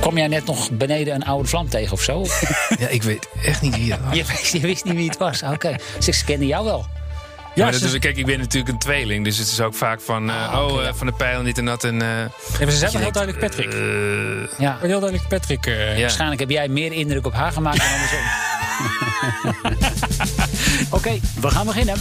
Kom jij net nog beneden een oude vlam tegen of zo? Ja, ik weet echt niet wie het was. je, wist, je wist niet wie het was. Oké. Ik kende jou wel. Ja, maar dat is- kijk, ik ben natuurlijk een tweeling. Dus het is ook vaak van... eh, Ah, oh, eh, ja. van de pijl, dit en dat. En, eh, Ja, maar ze zijn wel heel duidelijk Patrick. eh, Ja. Heel duidelijk Patrick. eh, ja. Waarschijnlijk heb jij meer indruk op haar gemaakt dan andersom. Oké, we gaan beginnen.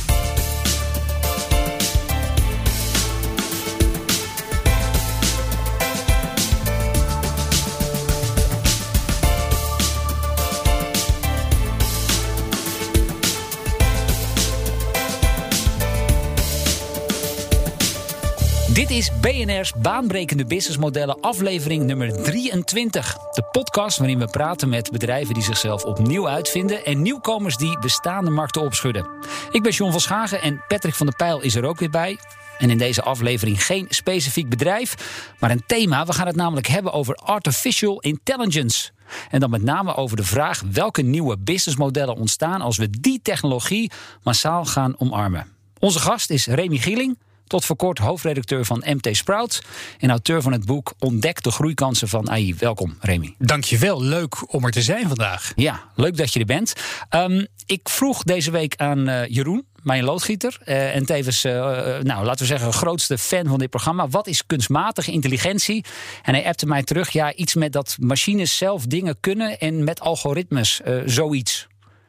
Dit is BNR's Baanbrekende Businessmodellen, aflevering nummer 23. De podcast waarin we praten met bedrijven die zichzelf opnieuw uitvinden en nieuwkomers die bestaande markten opschudden. Ik ben John van Schagen en Patrick van der Pijl is er ook weer bij. En in deze aflevering geen specifiek bedrijf, maar een thema. We gaan het namelijk hebben over artificial intelligence. En dan met name over de vraag welke nieuwe businessmodellen ontstaan als we die technologie massaal gaan omarmen. Onze gast is Remy Gieling, tot voor kort hoofdredacteur van MT Sprout en auteur van het boek Ontdek de groeikansen van AI. Welkom, Remy. Dankjewel, leuk om er te zijn vandaag. Ja, leuk dat je er bent. Ehm, ik vroeg deze week aan eh, Jeroen, mijn loodgieter, eh, en tevens, eh, nou, laten we zeggen, grootste fan van dit programma. Wat is kunstmatige intelligentie? En hij appte mij terug, ja, iets met dat machines zelf dingen kunnen en met algoritmes, zoiets.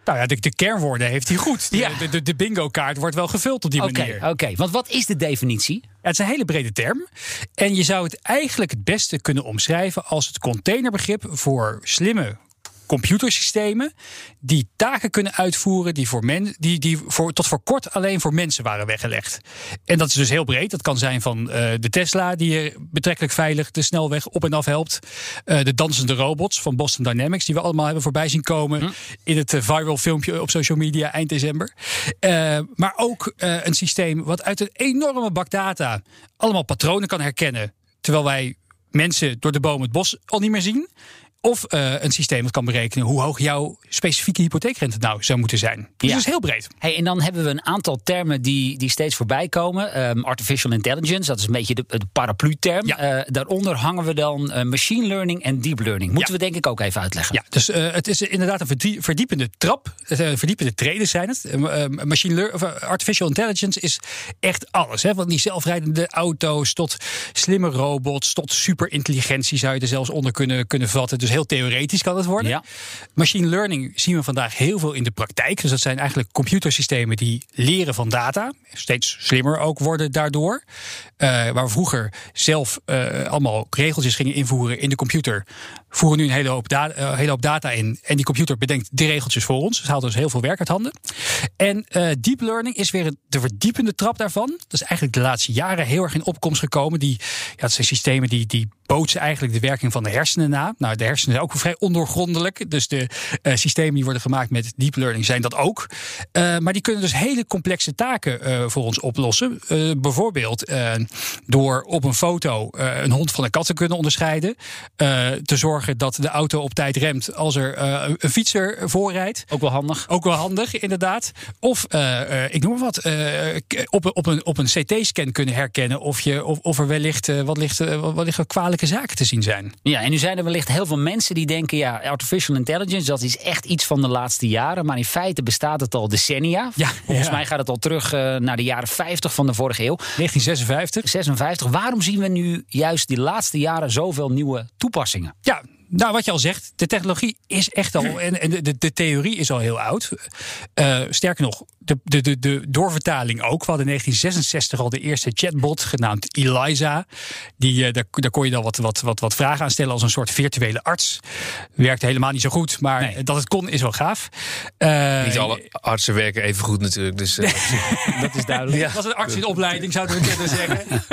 Nou ja, de, de kernwoorden heeft hij goed. De, Ja. de, de, de bingo-kaart wordt wel gevuld op die manier. oké. Want wat is de definitie? Ja, het is een hele brede term. En je zou het eigenlijk het beste kunnen omschrijven als het containerbegrip voor slimme computersystemen die taken kunnen uitvoeren die, voor men, die, die voor, tot voor kort alleen voor mensen waren weggelegd. En dat is dus heel breed. Dat kan zijn van eh, de Tesla die je betrekkelijk veilig de snelweg op en af helpt. Eh, de dansende robots van Boston Dynamics die we allemaal hebben voorbij zien komen in het eh, viral filmpje op social media eind december. Maar ook een systeem wat uit een enorme bak data allemaal patronen kan herkennen. Terwijl wij mensen door de boom het bos al niet meer zien. Of eh, een systeem dat kan berekenen hoe hoog jouw specifieke hypotheekrente nou zou moeten zijn. Dus Ja. dat is heel breed. Hey, en dan hebben we een aantal termen die, die steeds voorbij komen. Ehm, artificial intelligence, dat is een beetje de, de paraplu-term. Ja. Eh, daaronder hangen we dan eh, machine learning en deep learning. Moeten Ja. we denk ik ook even uitleggen. Ja, dus het is inderdaad een verdie- verdiepende trap. Verdiepende treden zijn het. Eh, eh, machine of, artificial intelligence is echt alles. Hè? Van die zelfrijdende auto's tot slimme robots, tot superintelligentie zou je er zelfs onder kunnen, kunnen vatten. Dus heel theoretisch kan het worden. Ja. Machine learning zien we vandaag heel veel in de praktijk. Dus dat zijn eigenlijk computersystemen die leren van data. Steeds slimmer ook worden daardoor. Eh, waar we vroeger zelf eh, allemaal regeltjes gingen invoeren in de computer. Voeren nu een hele hoop, eh, hele hoop data in. En die computer bedenkt die regeltjes voor ons. Dus haalt dus heel veel werk uit handen. En eh, deep learning is weer de verdiepende trap daarvan. Dat is eigenlijk de laatste jaren heel erg in opkomst gekomen. Die, ja, zijn systemen die, die bootsen eigenlijk de werking van de hersenen na. Nou, de hersenen zijn ook vrij ondoorgrondelijk. Dus de eh, systemen die worden gemaakt met deep learning zijn dat ook. Maar die kunnen dus hele complexe taken voor ons oplossen. Bijvoorbeeld door op een foto een hond van een kat te kunnen onderscheiden. Te zorgen dat de auto op tijd remt als er eh, een fietser voorrijdt. Ook wel handig. Ook wel handig, inderdaad. Of, eh, eh, ik noem maar wat, op, een- op een, op een CT-scan kunnen herkennen of, je, of, of er wellicht, wat ligt, wat ligt er kwalijke zaken te zien zijn. Ja, en nu zijn er wellicht heel veel mensen die denken... ja, artificial intelligence, dat is echt iets van de laatste jaren. Maar in feite bestaat het al decennia. Ja, Volgens ja. mij gaat het al terug naar de jaren 50 van de vorige eeuw. 1956. 56. Waarom zien we nu juist die laatste jaren zoveel nieuwe toepassingen? Ja, nou wat je al zegt, de technologie is echt al. En, en de, de, theorie is al heel oud. Eh, sterker nog, de, de, de, de doorvertaling ook. We hadden in 1966 al de eerste chatbot genaamd Eliza. Die, eh, daar, daar kon je dan wat, wat, wat, wat vragen aan stellen als een soort virtuele arts. Werkte helemaal niet zo goed, maar Nee. dat het kon is wel gaaf. Eh, Niet alle artsen werken even goed natuurlijk. Dus, eh, Dat is duidelijk. Het was een arts in opleiding, zouden we kunnen zeggen.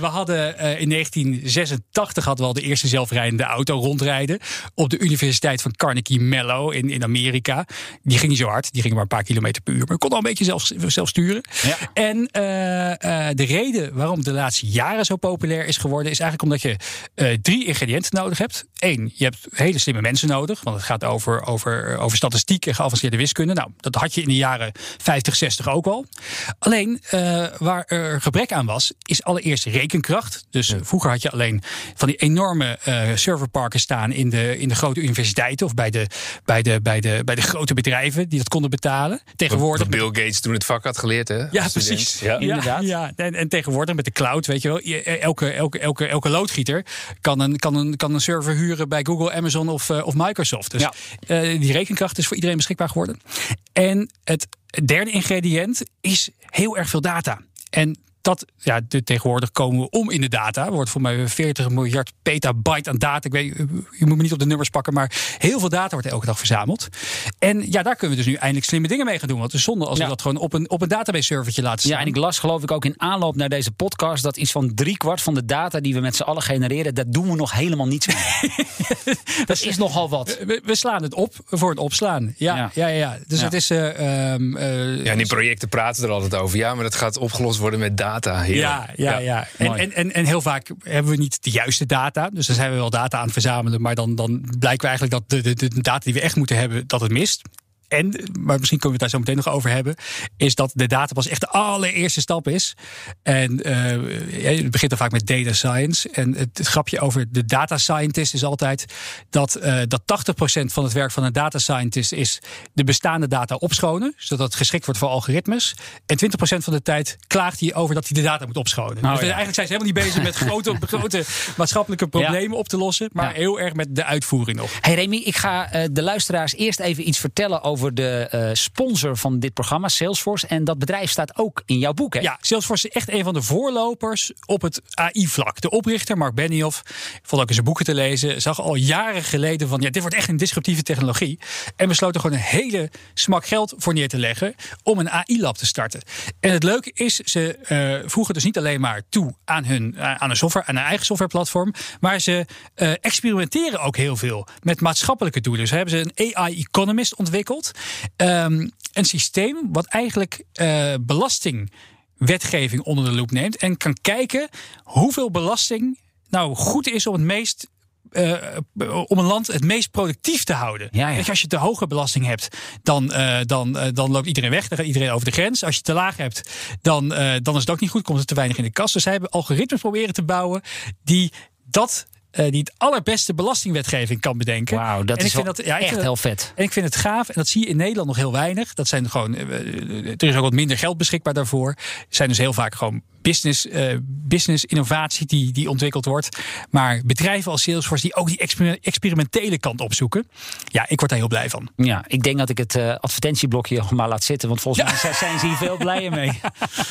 We hadden in 1986 hadden we al de eerste zelfrijdende auto rondrijden. Op de Universiteit van Carnegie Mellon in, in Amerika. Die ging niet zo hard, die ging maar een paar kilometer per uur. Maar kon al een beetje zelf, zelf sturen. Ja. En eh, eh, de reden waarom de laatste jaren zo populair is geworden, is eigenlijk omdat je eh, drie ingrediënten nodig hebt. Eén, je hebt hele slimme mensen nodig. Want het gaat over, over, over statistiek en geavanceerde wiskunde. Nou, dat had je in de jaren 50, 60 ook al. Alleen waar er gebrek aan was, is allereerst rekenkracht. Dus vroeger had je alleen van die enorme serverparken staan in de, in de grote universiteiten of bij de, bij, de, bij, de, bij de grote bedrijven die dat konden betalen. Tegenwoordig. Bill Gates toen het vak had geleerd, hè? Ja, precies. Ja. Inderdaad. Ja, en, en tegenwoordig met de cloud, weet je wel, je- elke, elke, elke, elke loodgieter kan een, kan, een, kan een server huren bij Google, Amazon of, eh, of Microsoft. Dus Ja. eh, die rekenkracht is voor iedereen beschikbaar geworden. En het derde ingrediënt is heel erg veel data. En dat, ja, de, tegenwoordig komen we om in de data. Er wordt voor mij 40 miljard petabyte aan data. Ik weet, je moet me niet op de nummers pakken, maar heel veel data wordt elke dag verzameld. En ja, daar kunnen we dus nu eindelijk slimme dingen mee gaan doen. Want het is zonde als Ja. we dat gewoon op een, op een database servertje laten staan. Ja, en ik las geloof ik ook in aanloop naar deze podcast dat iets van driekwart van de data die we met z'n allen genereren, dat doen we nog helemaal niets mee. dat is nogal wat. We, we slaan het op voor het opslaan. Ja, Ja. ja. ja, ja. Dus Ja. het is. eh, ehm, eh, Ja, en die projecten praten er altijd over. Ja, maar dat gaat opgelost worden met data. Heerlijk. Ja, ja, ja. En, en, en, en heel vaak hebben we niet de juiste data. Dus dan zijn we wel data aan het verzamelen. Maar dan, dan blijken we eigenlijk dat de, de, de data die we echt moeten hebben, dat het mist. En, maar misschien kunnen we het daar zo meteen nog over hebben, is dat de data pas echt de allereerste stap is. En eh, het begint dan vaak met data science. En het, het grapje over de data scientist is altijd dat, eh dat 80% van het werk van een data scientist is de bestaande data opschonen, zodat het geschikt wordt voor algoritmes. En 20% van de tijd klaagt hij over dat hij de data moet opschonen. dus ja. eigenlijk zijn ze helemaal niet bezig met grote, grote maatschappelijke problemen op te lossen, maar Ja. heel erg met de uitvoering nog. Hey Remy, ik ga eh, de luisteraars eerst even iets vertellen over de eh, sponsor van dit programma, Salesforce. En dat bedrijf staat ook in jouw boek, hè? Ja, Salesforce is echt een van de voorlopers op het AI-vlak. De oprichter, Mark Benioff, vond ook in zijn boeken te lezen, zag al jaren geleden van ja, dit wordt echt een disruptieve technologie. En besloot er gewoon een hele smak geld voor neer te leggen om een AI-lab te starten. En het leuke is, ze eh, voegen dus niet alleen maar toe aan hun eh, aan een software, aan een eigen softwareplatform, maar ze experimenteren ook heel veel met maatschappelijke doelen. Ze hebben ze een AI-economist ontwikkeld. Ehm, een systeem wat eigenlijk eh, belastingwetgeving onder de loep neemt en kan kijken hoeveel belasting nou goed is om het meest eh, om een land het meest productief te houden. Ja, ja. Weet je, als je te hoge belasting hebt, dan, eh, dan, dan loopt iedereen weg. Dan gaat iedereen over de grens. Als je te laag hebt, dan, dan is het ook niet goed. Komt er te weinig in de kas. Dus zij hebben algoritmes proberen te bouwen die dat. Eh, die het allerbeste belastingwetgeving kan bedenken. Wauw, dat En is ik vind dat, ja, echt vind heel vet. en ik vind het gaaf, en dat zie je in Nederland nog heel weinig. Dat zijn gewoon, eh, er is ook wat minder geld beschikbaar daarvoor. Er zijn dus heel vaak gewoon business, eh, business innovatie die, die ontwikkeld wordt. Maar bedrijven als Salesforce die ook die exper- experimentele kant opzoeken. Ja, ik word daar heel blij van. Ja, ik denk dat ik het eh, advertentieblokje maar laat zitten. Want volgens mij zijn- zijn ze hier veel blijer mee.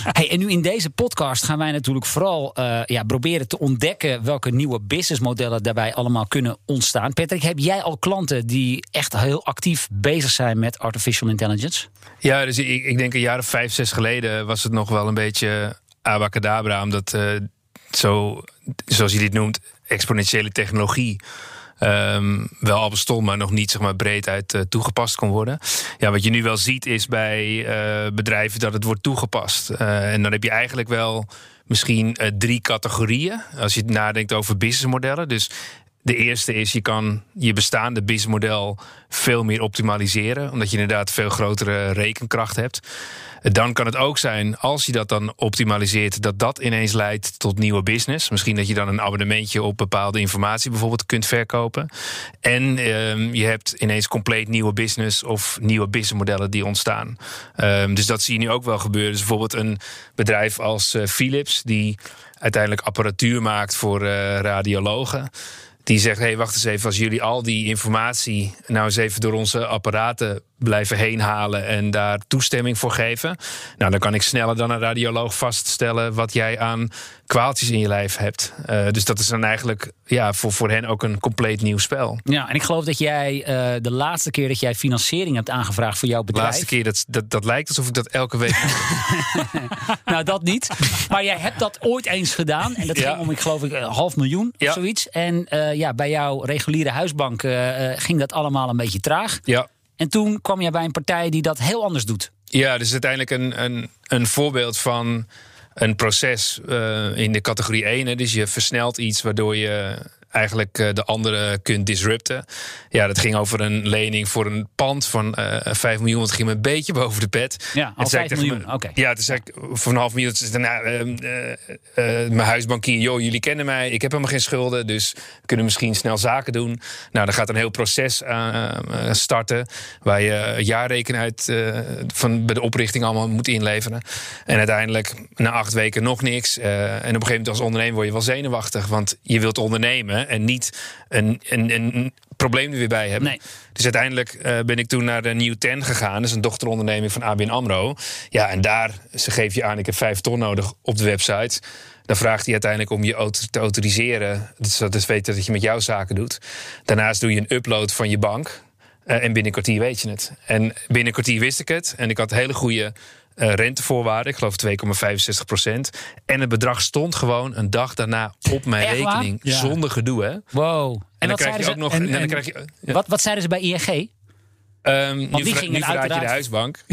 Hey, en nu in deze podcast gaan wij natuurlijk vooral eh, ja, proberen te ontdekken welke nieuwe businessmodellen daarbij allemaal kunnen ontstaan. Patrick, heb jij al klanten die echt heel actief bezig zijn met artificial intelligence? Ja, dus ik, ik denk een jaar of vijf, zes geleden was het nog wel een beetje abacadabra. Omdat eh, zo, zoals je dit noemt, exponentiële technologie ehm, wel al bestond, maar nog niet zeg maar, breed uit eh, toegepast kon worden. Ja, wat je nu wel ziet is bij eh, bedrijven dat het wordt toegepast. En dan heb je eigenlijk wel misschien drie categorieën. Als je nadenkt over businessmodellen. Dus de eerste is, je kan je bestaande businessmodel veel meer optimaliseren. Omdat je inderdaad veel grotere rekenkracht hebt. Dan kan het ook zijn, als je dat dan optimaliseert, dat dat ineens leidt tot nieuwe business. Misschien dat je dan een abonnementje op bepaalde informatie bijvoorbeeld kunt verkopen. En ehm, je hebt ineens compleet nieuwe business of nieuwe businessmodellen die ontstaan. Ehm, dus dat zie je nu ook wel gebeuren. Dus bijvoorbeeld een bedrijf als eh, Philips, die uiteindelijk apparatuur maakt voor eh, radiologen. Die zegt, hé, hey, wacht eens even, als jullie al die informatie nou eens even door onze apparaten blijven heen halen en daar toestemming voor geven. Nou, dan kan ik sneller dan een radioloog vaststellen wat jij aan kwaaltjes in je lijf hebt. Uh, dus dat is dan eigenlijk ja, voor, voor hen ook een compleet nieuw spel. Ja, en ik geloof dat jij uh, de laatste keer dat jij financiering hebt aangevraagd voor jouw bedrijf. De laatste keer, dat, dat, dat lijkt alsof ik dat elke week. nou, dat niet. Maar jij hebt dat ooit eens gedaan. En dat ja. ging om, ik geloof ik, een half miljoen of ja. zoiets. En uh, ja, bij jouw reguliere huisbank ging dat allemaal een beetje traag. Ja. En toen kwam je bij een partij die dat heel anders doet. Ja, dus uiteindelijk een, een, een voorbeeld van een proces uh, in de categorie 1. Hè. Dus je versnelt iets waardoor je eigenlijk eh, de andere kunt disrupten. Ja, dat ging over een lening voor een pand van eh 5 miljoen. Het ging me een beetje boven de pet. Ja, al toen zei ik 5 tegen miljoen. Ja, toen zei ik voor een half miljoen. Zei nou, ehm, eh, mijn huisbankier, joh, jullie kennen mij. Ik heb helemaal geen schulden, dus we kunnen misschien snel zaken doen. Nou, dan gaat een heel proces starten. Waar je jaarrekening uit van bij de oprichting allemaal moet inleveren. En uiteindelijk, na acht weken nog niks. En op een gegeven moment als ondernemer word je wel zenuwachtig. Want je wilt ondernemen en niet een, een, een probleem er weer bij hebben. Nee. Dus uiteindelijk eh, ben ik toen naar de New Ten gegaan. Dat is een dochteronderneming van ABN AMRO. Ja, en daar, ze geef je aan, ik heb vijf ton nodig op de website. Dan vraagt hij uiteindelijk om je auto te autoriseren. Dus dat is weten dat je met jouw zaken doet. Daarnaast doe je een upload van je bank. Eh, en binnen een kwartier weet je het. En binnen een kwartier wist ik het. En ik had hele goede eh, rentevoorwaarden. Ik geloof 2,65 procent. En het bedrag stond gewoon een dag daarna op mijn Echt rekening. Ja. Zonder gedoe, hè? Wow. En, En, dan wat krijg je zeiden ook ze? nog... en- en, dan en- krijg je, ja. Wat, wat zeiden ze bij ING? Ehm, nu die gingen verraad je de uiteraard- huisbank.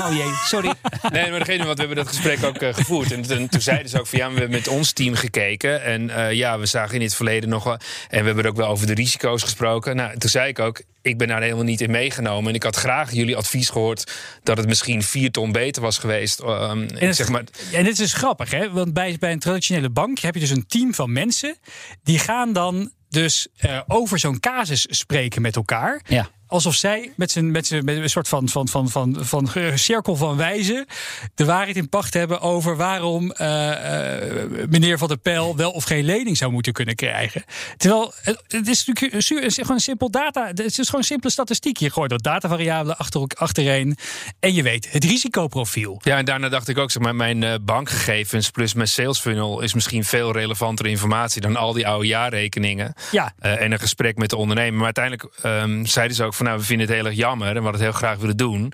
Oh jee, sorry. Nee, maar degene, want we hebben dat gesprek ook eh, gevoerd. En toen, toen zeiden ze ook van ja, we hebben met ons team gekeken. En eh, ja, we zagen in het verleden nog wel. En we hebben er ook wel over de risico's gesproken. Nou, toen zei ik ook, ik ben daar helemaal niet in meegenomen. En ik had graag jullie advies gehoord dat het misschien vier ton beter was geweest. Ehm, En, het- zeg maar, en dit is dus grappig, hè? Want bij, bij een traditionele bank heb je dus een team van mensen. Die gaan dan dus eh, over zo'n casus spreken met elkaar. Ja. Alsof zij met, zijn, met, zijn, met een soort van, van, van, van, van cirkel van wijzen de waarheid in pacht hebben over waarom eh, eh, meneer Van der Pijl wel of geen lening zou moeten kunnen krijgen. Terwijl het, is natuurlijk gewoon simpel data. Het is gewoon simpele statistiek. Je gooit wat datavariabelen achter, achtereen en je weet het risicoprofiel. ja, en daarna dacht ik ook, zeg maar, mijn eh, bankgegevens plus mijn sales funnel is misschien veel relevantere informatie dan al die oude jaarrekeningen. Ja, en een gesprek met de ondernemer. Maar uiteindelijk ehm, zeiden ze ook van nou, we vinden het heel erg jammer en we hadden het heel graag willen doen.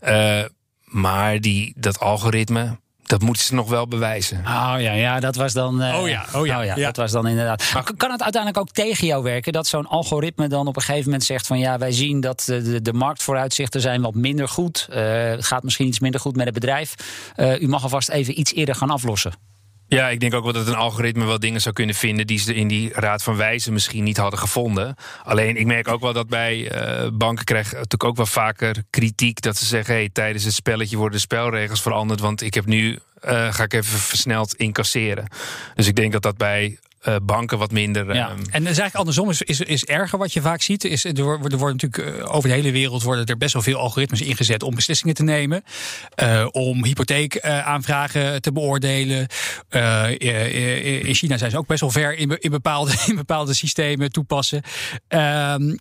Eh, maar die, dat algoritme, dat moeten ze nog wel bewijzen. Oh ja, ja, dat was dan. eh, Oh ja, oh ja, ja. dat was dan inderdaad. Maar kan het uiteindelijk ook tegen jou werken dat zo'n algoritme dan op een gegeven moment zegt van ja, wij zien dat de, de, de marktvooruitzichten zijn wat minder goed. Eh, het gaat misschien iets minder goed met het bedrijf. Eh, u mag alvast even iets eerder gaan aflossen. Ja, ik denk ook wel dat een algoritme wel dingen zou kunnen vinden die ze in die raad van wijzen misschien niet hadden gevonden. Alleen ik merk ook wel dat bij eh, banken krijgen natuurlijk ook wel vaker kritiek dat ze zeggen: hey, tijdens het spelletje worden de spelregels veranderd, want ik heb nu eh, ga ik even versneld incasseren. Dus ik denk dat dat bij eh, banken wat minder. Ja. ehm, En dat is eigenlijk andersom, is, is, is erger wat je vaak ziet. Is, er, worden, er natuurlijk eh, over de hele wereld worden er best wel veel algoritmes ingezet om beslissingen te nemen. eh, om hypotheekaanvragen te beoordelen. In China zijn ze ook best wel ver in, in, bepaalde, in bepaalde systemen toepassen. Ehm,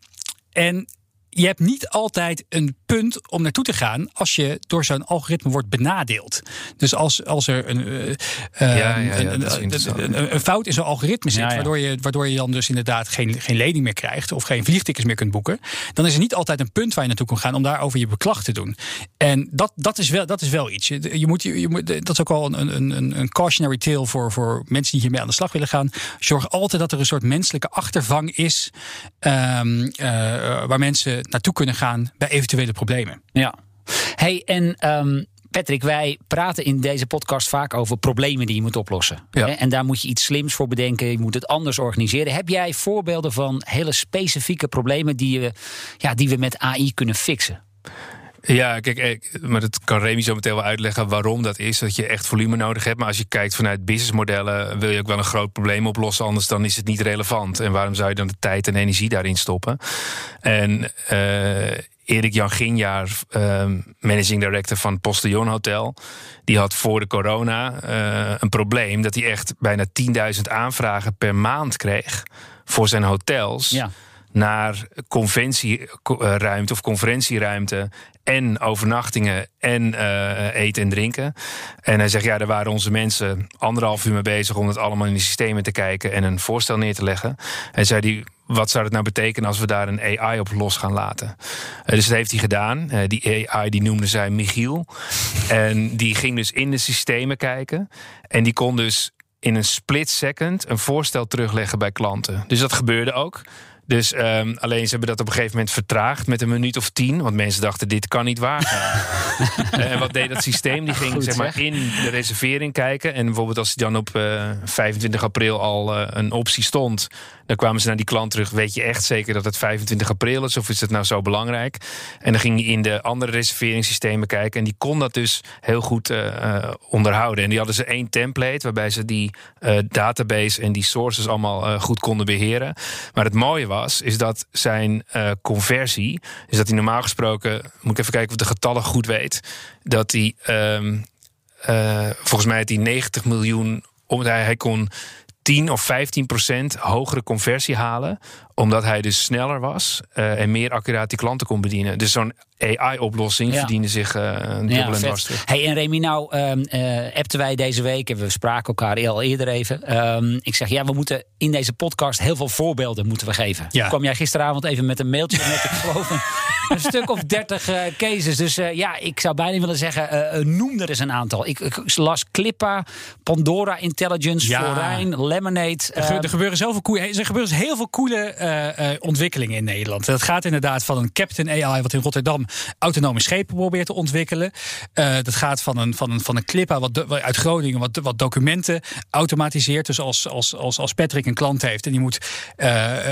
en je hebt niet altijd een punt om naartoe te gaan als je door zo'n algoritme wordt benadeeld. Dus als, als er een, eh, eh, Ja, ja, ja, een, is een- fout in zo'n algoritme zit, Ja, ja. Waardoor, je, waardoor je dan dus inderdaad geen, geen lening meer krijgt of geen vliegtickets meer kunt boeken, dan is er niet altijd een punt waar je naartoe kan gaan om daarover je beklag te doen. En dat, dat, is, wel, dat is wel iets. Je, je moet, je, je moet, dat is ook al een, een, een, een cautionary tale voor, voor mensen die hiermee aan de slag willen gaan. Zorg altijd dat er een soort menselijke achtervang is ehm, eh, waar mensen naartoe kunnen gaan bij eventuele problemen. Ja. Hey, en ehm, Patrick, wij praten in deze podcast vaak over problemen die je moet oplossen. Ja. Hè? En daar moet je iets slims voor bedenken. Je moet het anders organiseren. Heb jij voorbeelden van hele specifieke problemen die, je, ja, die we met AI kunnen fixen? Ja, kijk, maar dat kan Remy zo meteen wel uitleggen waarom dat is. Dat je echt volume nodig hebt. Maar als je kijkt vanuit businessmodellen, wil je ook wel een groot probleem oplossen. Anders dan is het niet relevant. En waarom zou je dan de tijd en energie daarin stoppen? En eh, Erik Jan Ginjaar, eh, managing director van Postillon Hotel, die had voor de corona eh, een probleem dat hij echt bijna 10.000 aanvragen per maand kreeg voor zijn hotels Ja. Naar conventieruimte of conferentieruimte en overnachtingen en eh, eten en drinken. En hij zegt, ja, daar waren onze mensen anderhalf uur mee bezig om het allemaal in de systemen te kijken en een voorstel neer te leggen. En zei hij, wat zou het nou betekenen als we daar een AI op los gaan laten? Eh, dus dat heeft hij gedaan. Eh, die AI die noemde zij Michiel. en die ging dus in de systemen kijken. En die kon dus in een split second een voorstel terugleggen bij klanten. Dus dat gebeurde ook. Dus ehm, alleen ze hebben dat op een gegeven moment vertraagd met een minuut of tien. Want mensen dachten, dit kan niet waar zijn. En wat deed dat systeem? Die ging Goed, zeg maar zeg. in de reservering kijken. En bijvoorbeeld als die dan op eh, 25 april al eh, een optie stond, dan kwamen ze naar die klant terug. Weet je echt zeker dat het 25 april is? Of is het nou zo belangrijk? En dan ging je in de andere reserveringssystemen kijken. En die kon dat dus heel goed eh, onderhouden. En die hadden ze één template waarbij ze die database en die sources allemaal goed konden beheren. Maar het mooie was, is dat zijn eh, conversie, is dat hij normaal gesproken, moet ik even kijken of de getallen goed weet, dat hij ehm, eh, volgens mij had hij 90 miljoen, omdat hij, hij kon 10 of 15 procent hogere conversie halen, omdat hij dus sneller was eh, en meer accuraat die klanten kon bedienen. Dus zo'n AI-oplossing Ja. verdiende zich eh, een dubbel en vet. dwars terug. Hey, en Remy, nou eh, appten wij deze week, en we spraken elkaar al eerder even. Ehm, ik zeg, ja, we moeten in deze podcast heel veel voorbeelden moeten we geven. Ja. Kwam jij gisteravond even met een mailtje met, ik geloof, een, stuk of dertig cases. Dus ja, ik zou bijna willen zeggen, noem er eens een aantal. Ik, ik las Clippa, Pandora Intelligence, Ja. Florijn, Lemonade. Er, ehm, er gebeuren zoveel coole, er gebeuren dus heel veel coole eh, eh, ontwikkelingen in Nederland. Dat gaat inderdaad van een Captain AI, wat in Rotterdam autonome schepen probeert te ontwikkelen. Eh, dat gaat van een, van een, van een Clippa wat, uit Groningen, wat, wat documenten automatiseert. Dus als, als, als, als Patrick een klant heeft en die moet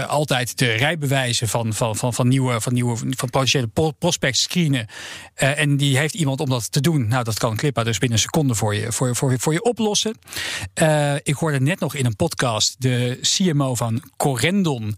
altijd de rijbewijzen van, van, van, van nieuwe, van nieuwe van potentiële pro- prospects screenen. En die heeft iemand om dat te doen. Nou, dat kan Clippa dus binnen een seconde voor je, voor, voor, voor je oplossen. Ik hoorde net nog in een podcast de CMO van Corendon.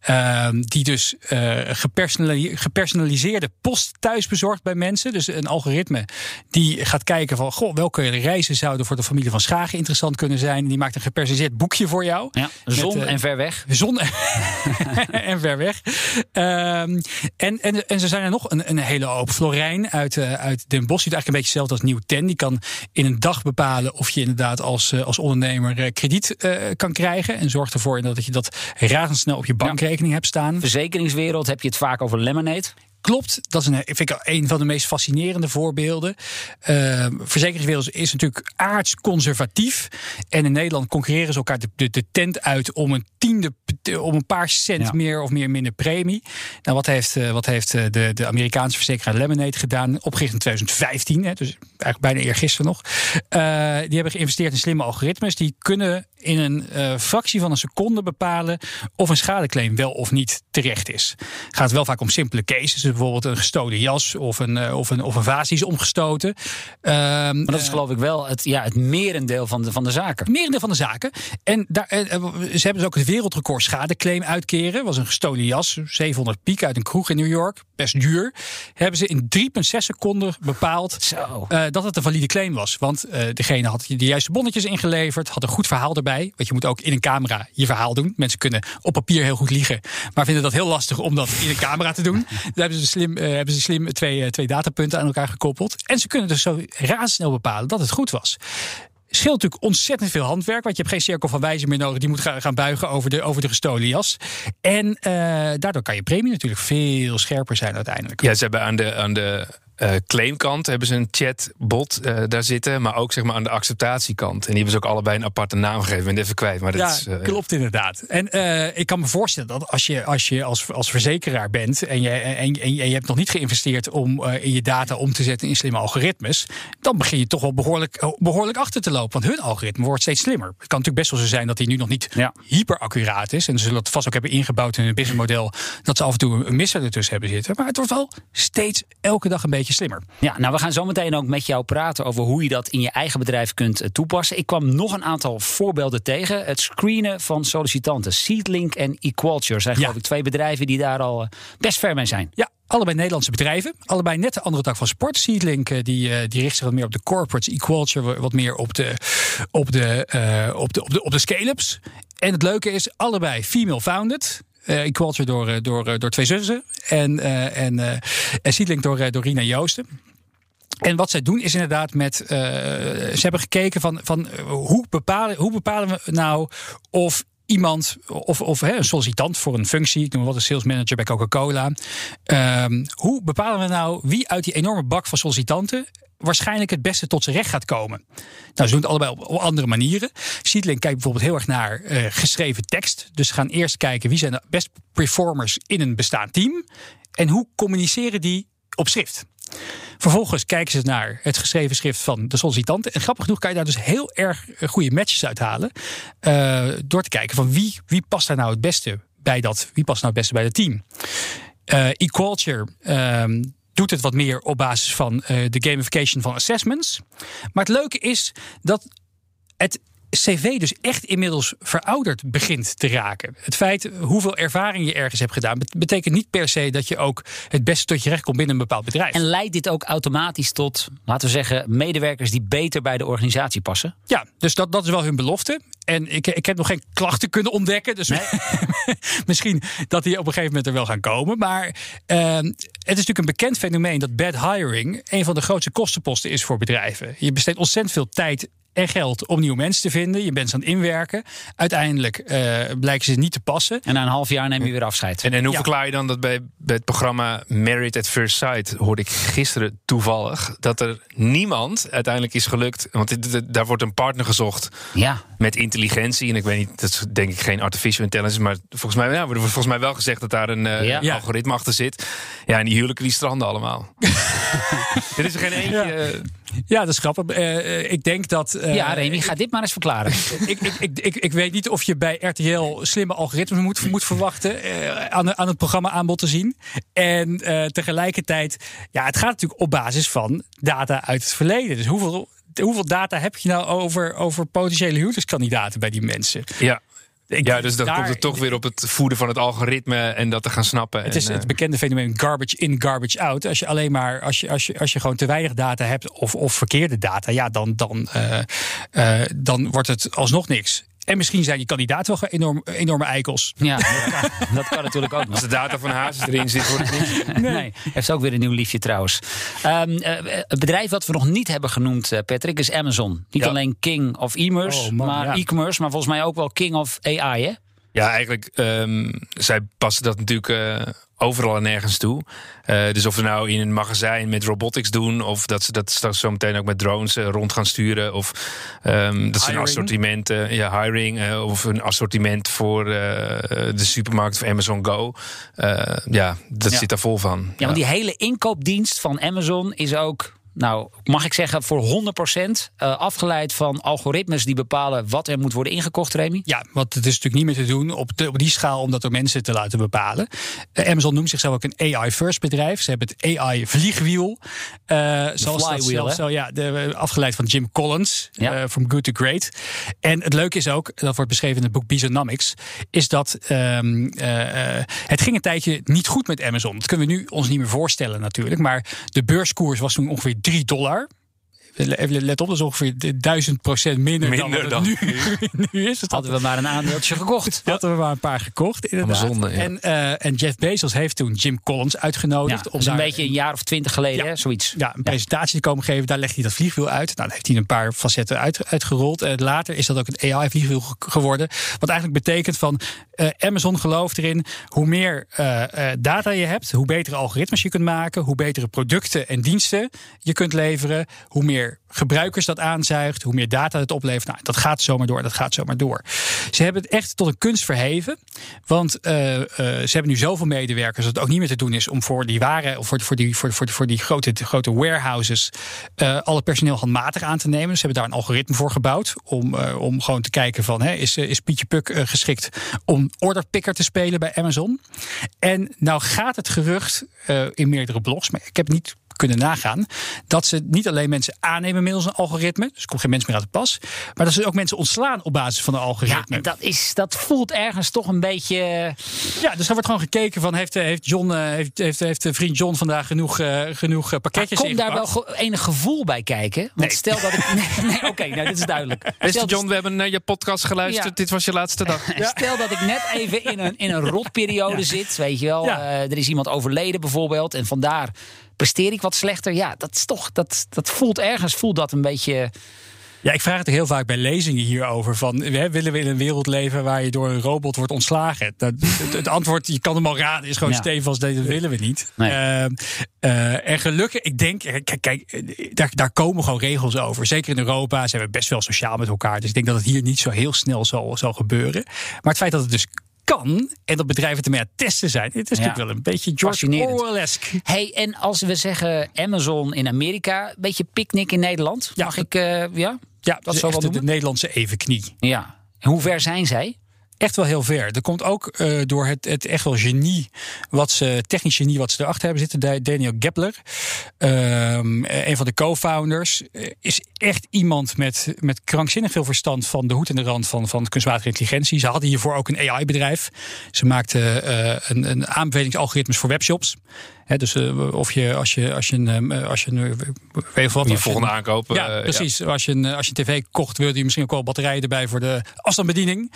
ehm, die dus eh, gepersonali- gepersonaliseerde post thuis bezorgt bij mensen. Dus een algoritme die gaat kijken van... Goh, welke reizen zouden voor de familie van Schagen interessant kunnen zijn. Die maakt een gepersonaliseerd boekje voor jou. ja, zon met, eh, en ver weg. Zon en ver weg. Ehm, en, en, en ze zijn er nog een, een hele hoop. Florijn uit, eh, uit Den Bosch. Die doet eigenlijk een beetje hetzelfde als Nieuw Ten. Die kan in een dag bepalen of je inderdaad als, als ondernemer krediet kan krijgen. En zorgt ervoor dat je dat razendsnel op je staan. Verzekeringswereld heb je het vaak over Lemonade. Klopt, dat is een, vind ik een van de meest fascinerende voorbeelden. Uh, verzekeringswereld is natuurlijk aardsconservatief. En in Nederland concurreren ze elkaar de, de, de tent uit om een tiende, om een paar cent Ja. meer of meer minder premie. Nou, wat heeft, eh, wat heeft eh, de, de Amerikaanse verzekeraar Lemonade gedaan? Opgericht in 2015, hè, dus eigenlijk bijna eergisteren nog. Uh, die hebben geïnvesteerd in slimme algoritmes. Die kunnen in een uh, fractie van een seconde bepalen of een schadeclaim wel of niet terecht is. Gaat wel vaak om simpele cases, bijvoorbeeld een gestolen jas of een, uh, of een, of een vaas die is omgestoten. Um, maar dat is geloof ik wel het, ja, het merendeel van de, van de zaken. Het merendeel van de zaken. En daar, uh, ze hebben dus ook het wereldrecord schadeclaim uitkeren. was een gestolen jas, 700 piek uit een kroeg in New York. Best duur. Hebben ze in 3,6 seconden bepaald uh, dat het een valide claim was. Want uh, degene had de juiste bonnetjes ingeleverd, had een goed verhaal erbij. Want je moet ook in een camera je verhaal doen. Mensen kunnen op papier heel goed liegen, maar vinden dat heel lastig om dat in een camera te doen. Daar hebben ze slim, uh, hebben ze slim twee, twee datapunten aan elkaar gekoppeld. En ze kunnen dus zo razendsnel bepalen dat het goed was scheelt natuurlijk ontzettend veel handwerk. Want je hebt geen cirkel van wijze meer nodig. Die moet gaan buigen over de, over de gestolen jas. En uh, daardoor kan je premie natuurlijk veel scherper zijn uiteindelijk. Ja, ze hebben aan de, aan de uh, claimkant hebben ze een chatbot uh, daar zitten. Maar ook zeg maar aan de acceptatiekant. En die hebben ze ook allebei een aparte naam gegeven. Ik ben het even kwijt. Maar dat ja, is, uh, klopt inderdaad. En uh, ik kan me voorstellen dat als je als, je als, als verzekeraar bent. En je, en, en, je hebt nog niet geïnvesteerd om uh, in je data om te zetten in slimme algoritmes. Dan begin je toch wel behoorlijk, behoorlijk achter te lopen. Want hun algoritme wordt steeds slimmer. Het kan natuurlijk best wel zo zijn dat die nu nog niet ja. hyper accuraat is. En ze zullen het vast ook hebben ingebouwd in hun businessmodel. Dat ze af en toe een misser ertussen hebben zitten. Maar het wordt wel steeds elke dag een beetje slimmer. Ja, nou, we gaan zo meteen ook met jou praten over hoe je dat in je eigen bedrijf kunt uh, toepassen. Ik kwam nog een aantal voorbeelden tegen. Het screenen van sollicitanten. Seedlink en Equalture zijn ja. geloof ik twee bedrijven die daar al uh, best ver mee zijn. Ja, allebei Nederlandse bedrijven. Allebei net de andere tak van sport. Seedlink uh, die, die richt zich wat meer op de corporates. Equalture wat meer op de, op de, op de, op de, op de scale-ups. En het leuke is, allebei female founded. Uh, Equalture door, uh, door, uh, door twee zussen. En, en, en Seedlink door, door Rina Joosten. En wat zij doen is inderdaad met. Ze hebben gekeken van, van hoe, bepalen, hoe bepalen we nou of iemand of, of hè, een sollicitant voor een functie, ik noem wat een sales manager bij Coca-Cola. Um, hoe bepalen we nou wie uit die enorme bak van sollicitanten waarschijnlijk het beste tot zijn recht gaat komen. Nou, ze doen het allebei op, andere manieren. Seedlink kijkt bijvoorbeeld heel erg naar uh, geschreven tekst. Dus ze gaan eerst kijken wie zijn de best performers in een bestaand team. En hoe communiceren die op schrift. Vervolgens kijken ze naar het geschreven schrift van de sollicitant. En grappig genoeg kan je daar dus heel erg goede matches uithalen. Uh, door te kijken van wie, wie past daar nou het beste bij dat, wie past nou het beste bij het team. Uh, eQualture ehm, doet het wat meer op basis van uh, de gamification van assessments. Maar het leuke is dat het cv dus echt inmiddels verouderd begint te raken. Het feit hoeveel ervaring je ergens hebt gedaan, betekent niet per se dat je ook het beste tot je recht komt binnen een bepaald bedrijf. En leidt dit ook automatisch tot, laten we zeggen, medewerkers die beter bij de organisatie passen? Ja, dus dat, dat is wel hun belofte. En ik, ik heb nog geen klachten kunnen ontdekken. Dus misschien dat die op een gegeven moment er wel gaan komen. Maar uh, het is natuurlijk een bekend fenomeen dat bad hiring een van de grootste kostenposten is voor bedrijven. Je besteedt ontzettend veel tijd en geld om nieuwe mensen te vinden. Je bent ze aan het inwerken. Uiteindelijk uh, blijken ze niet te passen. En na een half jaar neem je weer afscheid. En, en hoe verklaar je dan dat bij, bij het programma Married at First Sight... hoorde ik gisteren toevallig dat er niemand uiteindelijk is gelukt... want daar wordt een partner gezocht ja. met intelligentie. En ik weet niet, dat is denk ik geen artificial intelligence... maar volgens mij, ja, wordt volgens mij wel gezegd dat daar een uh, ja. algoritme achter zit. Ja, en die huwelijken die stranden allemaal. er is er geen eentje... Ja. Ja, dat is grappig. Uh, ik denk dat. Uh, ja, Remy, ga dit maar eens verklaren. ik, ik, ik, ik, weet niet of je bij RTL slimme algoritmes moet, moet verwachten. Uh, aan, aan het programma aanbod te zien. En tegelijkertijd. Ja, het gaat natuurlijk op basis van data uit het verleden. Dus hoeveel. Hoeveel data heb je nou over, over potentiële huurderskandidaten bij die mensen? Ja, ja, dus dan komt het toch weer op het voeden van het algoritme en dat te gaan snappen. Het is het bekende fenomeen garbage in, garbage out. Als je alleen maar, als je, als je, als je gewoon te weinig data hebt of, of verkeerde data, ja, dan, dan, uh, uh, dan wordt het alsnog niks. En misschien zijn die kandidaten wel enorm, enorme eikels. Ja, dat kan, dat kan natuurlijk ook. Als de data van Hazes erin zit, wordt het niet. Nee. nee. Heeft ook weer een nieuw liefje trouwens. Um, uh, het bedrijf wat we nog niet hebben genoemd, uh, Patrick, is Amazon. Niet ja. alleen King of e-commerce, oh, maar ja. e-commerce, maar volgens mij ook wel King of AI, hè? Ja, eigenlijk, um, zij passen dat natuurlijk uh, overal en nergens toe. Uh, dus of we nou in een magazijn met robotics doen, of dat ze dat straks zo meteen ook met drones uh, rond gaan sturen, of um, dat ze een assortiment, ja, hiring, of een assortiment voor de supermarkt of Amazon Go. ja, dat ja. zit daar vol van. Ja, ja, want die hele inkoopdienst van Amazon is ook nou, mag ik zeggen, voor 100% uh, afgeleid van algoritmes die bepalen wat er moet worden ingekocht, Remy? Ja, want het is natuurlijk niet meer te doen op, de, op die schaal om dat door mensen te laten bepalen. Uh, Amazon noemt zichzelf ook een AI-first bedrijf. Ze hebben het AI-vliegwiel. Uh, zoals flywheel, dat zo, ja, de, afgeleid van Jim Collins, ja. From Good to Great. En het leuke is ook, dat wordt beschreven in het boek Bisonomics, is dat um, het ging een tijdje niet goed met Amazon. Dat kunnen we nu ons niet meer voorstellen natuurlijk. Maar de beurskoers was toen ongeveer 3 dollar. Let op, dat is ongeveer duizend procent minder, minder, dan, dan. Nu, nu, is. Het hadden we maar een aandeeltje gekocht. Hadden we maar een paar gekocht, inderdaad. Zonde, ja. en, uh, en Jeff Bezos heeft toen Jim Collins uitgenodigd. Ja, om daar, een beetje een jaar of twintig geleden, ja, hè, zoiets. Ja, een presentatie te komen geven. Daar legt hij dat vliegwiel uit. Nou, dan heeft hij een paar facetten uit, uitgerold. En later is dat ook een AI-vliegwiel geworden. Wat eigenlijk betekent van uh, Amazon gelooft erin. Hoe meer uh, data je hebt, hoe betere algoritmes je kunt maken. Hoe betere producten en diensten je kunt leveren. Hoe meer gebruikers dat aanzuigt, hoe meer data het oplevert. Nou, dat gaat zomaar door, dat gaat zomaar door. Ze hebben het echt tot een kunst verheven. Want uh, uh, ze hebben nu zoveel medewerkers dat het ook niet meer te doen is om voor die waren, of voor, voor, die, voor, voor, voor die grote, grote warehouses, uh, alle personeel handmatig aan te nemen. Ze hebben daar een algoritme voor gebouwd. Om, om gewoon te kijken van, hè, is, is Pietje Puk geschikt om orderpicker te spelen bij Amazon? En nou gaat het gerucht in meerdere blogs, maar ik heb niet kunnen nagaan. Dat ze niet alleen mensen aannemen middels een algoritme. Dus er komt geen mens meer uit de pas. Maar dat ze ook mensen ontslaan op basis van een algoritme. Ja, en dat, is, dat voelt ergens toch een beetje. Ja, dus er wordt gewoon gekeken van heeft, heeft, John, heeft, heeft, heeft vriend John vandaag genoeg, uh, genoeg pakketjes Komt daar wel enig gevoel bij kijken? Want Nee. stel dat ik. Nee, nee oké, nou, dit is duidelijk. Beste Stel, John, we hebben naar je podcast geluisterd. Ja. Dit was je laatste dag. Stel dat ik net even in een, in een rotperiode zit. Weet je wel, Ja. Eh, er is iemand overleden bijvoorbeeld. En vandaar presteer ik wat slechter. Ja, dat is toch. Dat, dat voelt ergens voelt dat een beetje. Ja, ik vraag het heel vaak bij lezingen hierover. Van, hè, willen we in een wereld leven waar je door een robot wordt ontslagen? Dat, het, het antwoord, je kan hem al raden, is gewoon Ja. stevig dat willen we niet. Nee. Ehm, eh, en gelukkig, ik denk, eh, kijk, kijk eh, daar, daar komen gewoon regels over. Zeker in Europa zijn we best wel sociaal met elkaar. Dus ik denk dat het hier niet zo heel snel zal, zal gebeuren. Maar het feit dat het dus kan en dat bedrijven ermee aan het testen zijn. Het is Ja. natuurlijk wel een beetje George. Orwell-esque. Hey, en als we zeggen Amazon in Amerika, een beetje picknick in Nederland. Ja. Mag ik, eh, ja? Ja, dat Dat is echt de? Nederlandse evenknie. Ja. En hoe ver zijn zij? Echt wel heel ver. Er komt ook eh, door het, het echt wel genie, wat ze, technisch genie wat ze erachter hebben zitten. Da- Daniel Gepler, ehm, eh, een van de co-founders, eh, is echt iemand met, met krankzinnig veel verstand van de hoed en de rand van, van kunstmatige intelligentie. Ze hadden hiervoor ook een AI-bedrijf. Ze maakten een, een aanbevelingsalgoritmes voor webshops. Hè, dus eh, of je, als je, als je een, ehm, als je een, eh, weet je wat, Je als volgende een- aankoop. ja, eh, precies. Als, je een, als je een tv kocht, wilde je misschien ook wel batterijen erbij voor de afstandsbediening.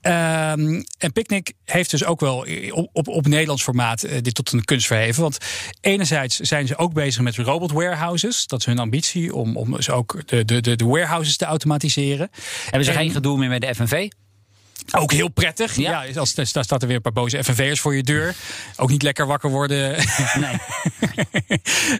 Ehm, en Picnic heeft dus ook wel op, op, op Nederlands formaat eh, dit tot een kunst verheven. Want enerzijds zijn ze ook bezig met robot warehouses. Dat is hun ambitie om, om dus ook de, de, de, de warehouses te automatiseren. Hebben ze En- geen gedoe meer met de FNV? Ook heel prettig. Ja. Ja. als, daar staat er weer een paar boze FNV'ers voor je deur. Ook niet lekker wakker worden. Nee.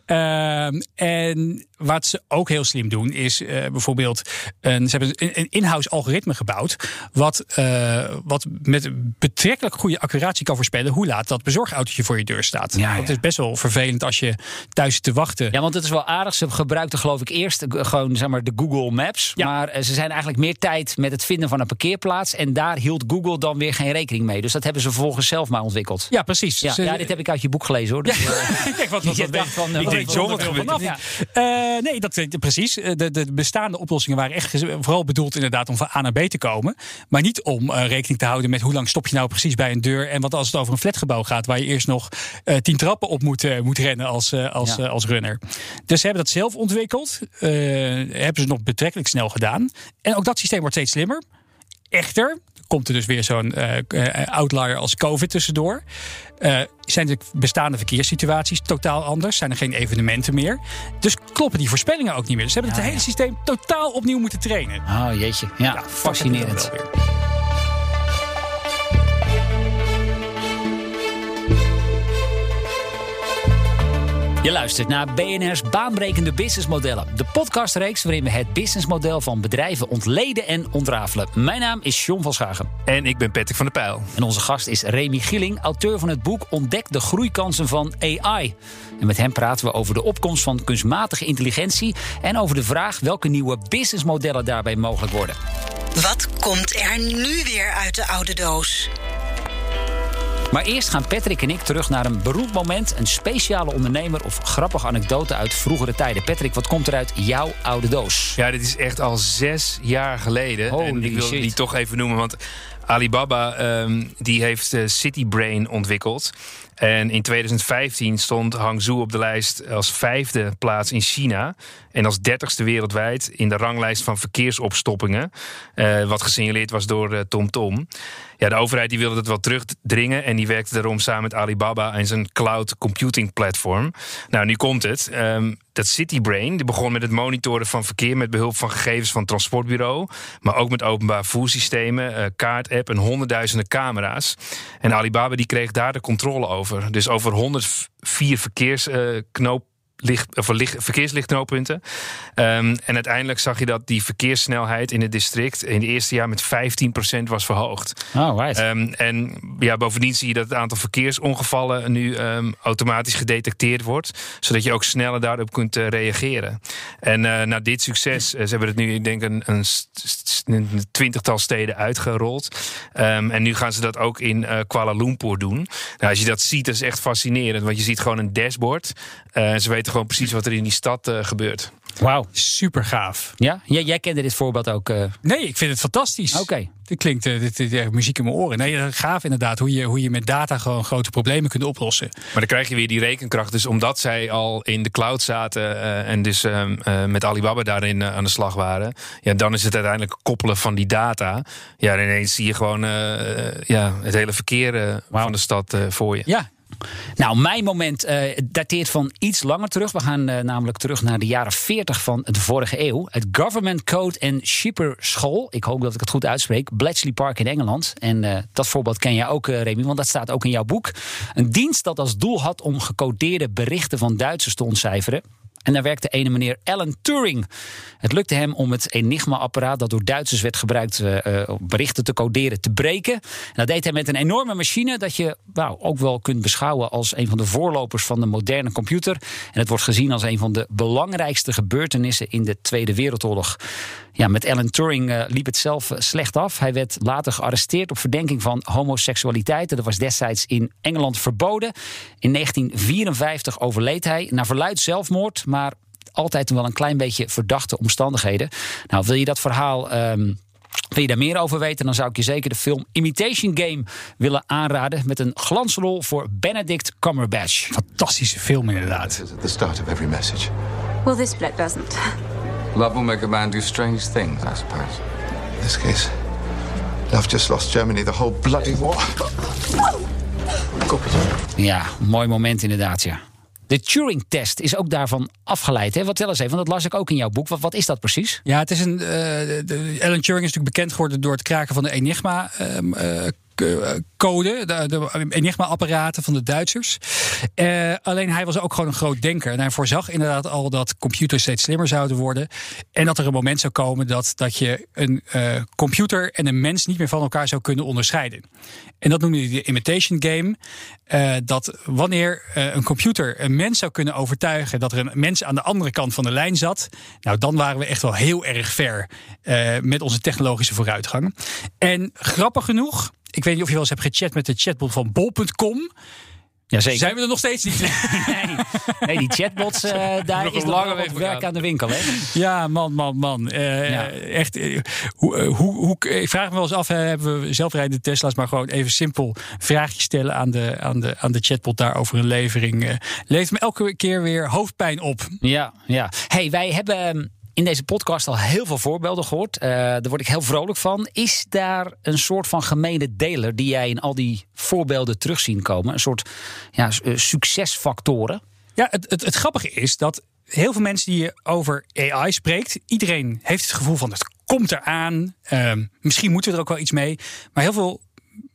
Ehm, en wat ze ook heel slim doen, is eh, bijvoorbeeld. Een, ze hebben een, in-house algoritme gebouwd. Wat, eh, wat met betrekkelijk goede accuratie kan voorspellen hoe laat dat bezorgautootje voor je deur staat. Ja, Dat ja. is best wel vervelend als je thuis zit te wachten. Ja, want het is wel aardig. Ze gebruikten geloof ik eerst gewoon zeg maar, de Google Maps. Maar eh, ze zijn eigenlijk meer tijd met het vinden van een parkeerplaats. En daar hield Google dan weer geen rekening mee. Dus dat hebben ze vervolgens zelf maar ontwikkeld. Ja, precies. Ja, Ze- ja, dit heb ik uit je boek gelezen hoor. Dus, eh, Kijk, wat, wat, wat dacht van, eh, ik denk, wat gebeurt er? Eh, nee, dat, eh, precies. Eh, De, de bestaande oplossingen waren echt vooral bedoeld inderdaad om van A naar B te komen. Maar niet om eh, rekening te houden met hoe lang stop je nou precies bij een deur. En wat als het over een flatgebouw gaat, waar je eerst nog eh, tien trappen op moet, eh, moet rennen als, eh, als, Ja. eh, als runner. Dus ze hebben dat zelf ontwikkeld. Eh, hebben ze nog betrekkelijk snel gedaan. En ook dat systeem wordt steeds slimmer. Echter, komt er dus weer zo'n eh, eh, outlier als COVID tussendoor. Eh, zijn de bestaande verkeerssituaties totaal anders? Zijn er geen evenementen meer? Dus kloppen die voorspellingen ook niet meer. Dus ze hebben Ja, het hele ja. systeem totaal opnieuw moeten trainen. Oh jeetje. Ja, Ja, fascinerend. Je luistert naar BNR's baanbrekende businessmodellen. De podcastreeks waarin we het businessmodel van bedrijven ontleden en ontrafelen. Mijn naam is John van Schagen. En ik ben Patrick van der Pijl. En onze gast is Remy Gieling, auteur van het boek Ontdek de groeikansen van AI. En met hem praten we over de opkomst van kunstmatige intelligentie en over de vraag welke nieuwe businessmodellen daarbij mogelijk worden. Wat komt er nu weer uit de oude doos? Maar eerst gaan Patrick en ik terug naar een beroemd moment, een speciale ondernemer of grappige anekdote uit vroegere tijden. Patrick, wat komt er uit jouw oude doos? Ja, dit is echt al zes jaar geleden. Holy en ik wil shit. die toch even noemen, want Alibaba ehm, die heeft eh, CityBrain ontwikkeld. En in 2015 stond Hangzhou op de lijst als vijfde plaats in China. En als dertigste wereldwijd in de ranglijst van verkeersopstoppingen. eh, wat gesignaleerd was door eh, TomTom. Ja, de overheid die wilde dat wel terugdringen. En die werkte daarom samen met Alibaba en zijn cloud computing platform. Nou, nu komt het. Ehm, dat CityBrain die begon met het monitoren van verkeer met behulp van gegevens van transportbureau. Maar ook met openbaar voersystemen, eh, kaartapp en honderdduizenden camera's. En Alibaba die kreeg daar de controle over. Dus over 104 verkeersknoop. Licht, of licht, verkeerslichtknooppunten. Ehm, en uiteindelijk zag je dat die verkeerssnelheid in het district in het eerste jaar met 15% was verhoogd. Oh, right. Ehm, en ja, bovendien zie je dat het aantal verkeersongevallen nu ehm, automatisch gedetecteerd wordt. Zodat je ook sneller daarop kunt eh, reageren. En eh na dit succes, eh, ze hebben het nu, ik denk, een, een, twintigtal steden uitgerold. En nu gaan ze dat ook in Kuala Lumpur doen. Nou, als je dat ziet, dat is echt fascinerend. Want je ziet gewoon een dashboard. Ze weten gewoon precies wat er in die stad eh, gebeurt. Wauw. Super gaaf. Ja? Jij, jij kende dit voorbeeld ook. eh, Nee, ik vind het fantastisch. Oké. Dit klinkt eh, dit, dit, ja, muziek in mijn oren. Nee, gaaf inderdaad. Hoe je, hoe je met data gewoon grote problemen kunt oplossen. Maar dan krijg je weer die rekenkracht. Dus omdat zij al in de cloud zaten eh, en dus ehm, eh, met Alibaba daarin aan de slag waren, ja, dan is het uiteindelijk koppelen van die data. Ja, en ineens zie je gewoon ja, het hele verkeer van de stad voor je. Ja, Nou, mijn moment eh, dateert van iets langer terug. We gaan eh, namelijk terug naar de jaren 40 van de vorige eeuw. Het Government Code and Shipper School. Ik hoop dat ik het goed uitspreek. Bletchley Park in Engeland. En eh, dat voorbeeld ken jij ook, Remy, want dat staat ook in jouw boek. Een dienst dat als doel had om gecodeerde berichten van Duitsers te ontcijferen. En daar werkte ene meneer Alan Turing. Het lukte hem om het Enigma-apparaat dat door Duitsers werd gebruikt uh, berichten te coderen te breken. En dat deed hij met een enorme machine dat je nou, ook wel kunt beschouwen als een van de voorlopers van de moderne computer. En het wordt gezien als een van de belangrijkste gebeurtenissen in de Tweede Wereldoorlog. Ja, met Alan Turing uh, liep het zelf slecht af. Hij werd later gearresteerd op verdenking van homoseksualiteit. Dat was destijds in Engeland verboden. In 1954 overleed hij naar verluid zelfmoord, maar altijd wel een klein beetje verdachte omstandigheden. Nou, wil je dat verhaal. Um, wil je daar meer over weten, dan zou ik je zeker de film Imitation Game willen aanraden. Met een glansrol voor Benedict Cumberbatch. Fantastische film, inderdaad. the start of every message. Well, this split doesn't. Love will make a man do strange things, I suppose. In this case, love just lost Germany the whole bloody war. Ja, mooi moment inderdaad, ja. De Turing-test is ook daarvan afgeleid. Hè? Wat tel eens even, want dat las ik ook in jouw boek. Wat, wat is dat precies? Ja, het is een. Uh, de, Alan Turing is natuurlijk bekend geworden door het kraken van de Enigma. Uh, code, de, de Enigma-apparaten van de Duitsers. Uh, alleen hij was ook gewoon een groot denker. En hij voorzag inderdaad al dat computers steeds slimmer zouden worden. En dat er een moment zou komen dat, dat je een uh, computer en een mens niet meer van elkaar zou kunnen onderscheiden. En dat noemde hij de imitation game. Dat wanneer een computer een mens zou kunnen overtuigen dat er een mens aan de andere kant van de lijn zat. Nou, dan waren we echt wel heel erg ver met onze technologische vooruitgang. En grappig genoeg, ik weet niet of je wel eens hebt gechat met de chatbot van bol.com. Jazeker. Zijn we er nog steeds niet? nee, nee die chatbots, uh, daar nog is nog weg werk aan de winkel. Hè? Ja, man, man, man. Uh, ja. Echt, uh, hoe, hoe, hoe, ik vraag me wel eens af, hebben we zelfrijdende Tesla's, maar gewoon even simpel vraagjes stellen aan de, aan de, aan de chatbot daar over een levering. levert me elke keer weer hoofdpijn op. Ja, ja. Hey, wij hebben in deze podcast al heel veel voorbeelden gehoord. Uh, daar word ik heel vrolijk van. Is daar een soort van gemene deler die jij in al die voorbeelden terug zien komen? Een soort ja, succesfactoren? Ja, het, het, het grappige is dat heel veel mensen die je over AI spreekt, iedereen heeft het gevoel van het komt eraan. Uh, misschien moeten we er ook wel iets mee. Maar heel veel,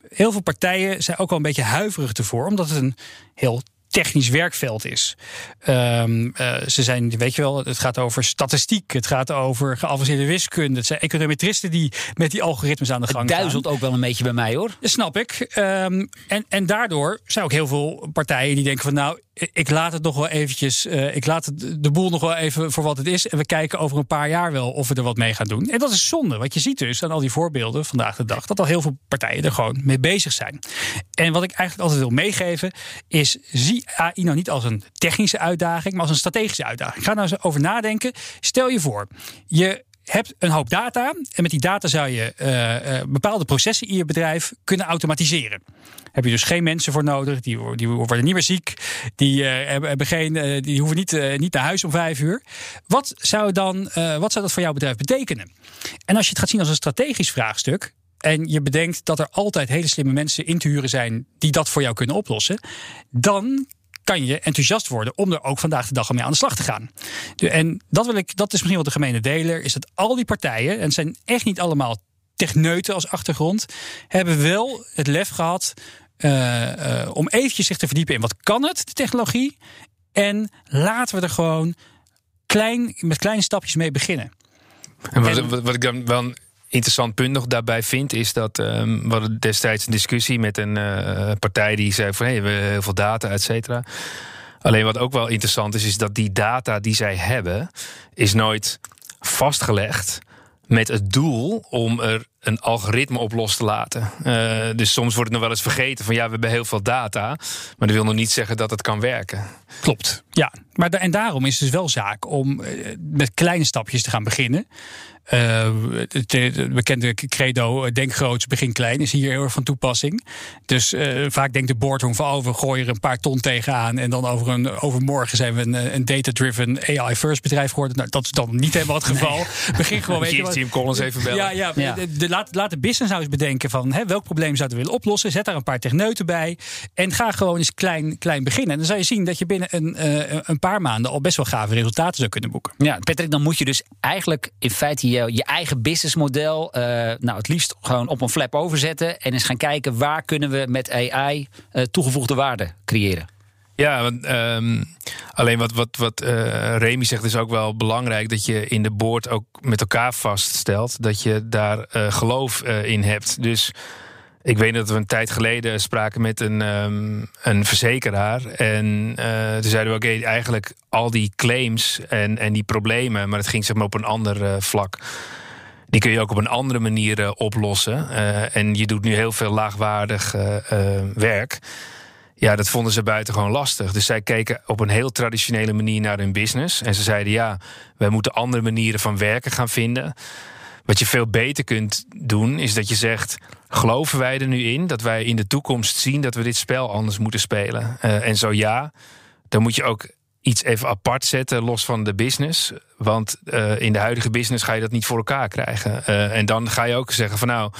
heel veel partijen zijn ook wel een beetje huiverig ervoor, omdat het een heel technisch werkveld is. Um, uh, ze zijn, weet je wel, het gaat over statistiek, het gaat over geavanceerde wiskunde. Het zijn econometristen die met die algoritmes aan de gang het duizelt ook wel een beetje bij mij hoor. Dat snap ik. Um, en, en daardoor zijn ook heel veel partijen die denken van nou, ik laat het nog wel eventjes, uh, ik laat de boel nog wel even voor wat het is. En we kijken over een paar jaar wel of we er wat mee gaan doen. En dat is zonde. Wat je ziet dus aan al die voorbeelden vandaag de dag, dat al heel veel partijen er gewoon mee bezig zijn. En wat ik eigenlijk altijd wil meegeven, is zie AI nou niet als een technische uitdaging, maar als een strategische uitdaging. Ga nou eens over nadenken. Stel je voor, je hebt een hoop data en met die data zou je uh, uh, bepaalde processen in je bedrijf kunnen automatiseren. Heb je dus geen mensen voor nodig, die, die worden niet meer ziek, die, uh, hebben geen, die hoeven niet, niet naar huis om vijf uur. Wat zou, dan, wat zou dat voor jouw bedrijf betekenen? En als je het gaat zien als een strategisch vraagstuk, en je bedenkt dat er altijd hele slimme mensen in te huren zijn die dat voor jou kunnen oplossen, dan kan je enthousiast worden om er ook vandaag de dag mee aan de slag te gaan. En dat, wil ik, dat is misschien wel de gemene deler, is dat al die partijen, en het zijn echt niet allemaal techneuten als achtergrond, hebben wel het lef gehad om eventjes zich te verdiepen in wat kan het, de technologie, en laten we er gewoon klein, met kleine stapjes mee beginnen. En wat, en, wat ik dan wel interessant punt nog daarbij vind, is dat um, we hadden destijds een discussie met een uh, partij die zei van hé, hey, we hebben heel veel data, et cetera. Alleen wat ook wel interessant is, is dat die data die zij hebben, is nooit vastgelegd met het doel om er een algoritme op los te laten. Uh, dus soms wordt het nog wel eens vergeten van ja, we hebben heel veel data, maar dat wil nog niet zeggen dat het kan werken. Klopt, ja. Maar en daarom is het dus wel zaak om uh, met kleine stapjes te gaan beginnen. Uh, het, bekende credo, denk groot, begin klein, is hier heel erg van toepassing. Dus uh, vaak denkt de boardroom van, oh, we gooien er een paar ton tegenaan... en dan over een, overmorgen zijn we een, een data-driven AI-first bedrijf geworden. Nou, dat is dan niet helemaal het geval. Nee. Begin gewoon... Weet je, Collins even bellen. Ja, ja, ja. De, de, laat, laat de business house bedenken van hè, welk probleem zouden we willen oplossen. Zet daar een paar techneuten bij en ga gewoon eens klein, klein beginnen. En dan zou je zien dat je binnen een, uh, een paar maanden al best wel gave resultaten zou kunnen boeken. Ja, Patrick, dan moet je dus eigenlijk in feite je, je eigen businessmodel, uh, nou het liefst gewoon op een flap overzetten en eens gaan kijken waar kunnen we met AI uh, toegevoegde waarde creëren. Ja, ehm, alleen wat, wat, wat eh, Remy zegt is ook wel belangrijk... dat je in de boord ook met elkaar vaststelt... dat je daar eh, geloof eh, in hebt. Dus ik weet dat we een tijd geleden spraken met een, ehm, een verzekeraar. En toen zeiden we, oké, eigenlijk al die claims en, en die problemen... maar het ging zeg maar op een ander vlak... Die kun je ook op een andere manier oplossen. En je doet nu heel veel laagwaardig eh, werk. Ja, dat vonden ze buitengewoon lastig. Dus zij keken op een heel traditionele manier naar hun business. En ze zeiden, ja, wij moeten andere manieren van werken gaan vinden. Wat je veel beter kunt doen, is dat je zegt... geloven wij er nu in dat wij in de toekomst zien... dat we dit spel anders moeten spelen? Eh, en zo ja, dan moet je ook iets even apart zetten, los van de business. Want eh, in de huidige business ga je dat niet voor elkaar krijgen. Eh, en dan ga je ook zeggen van nou...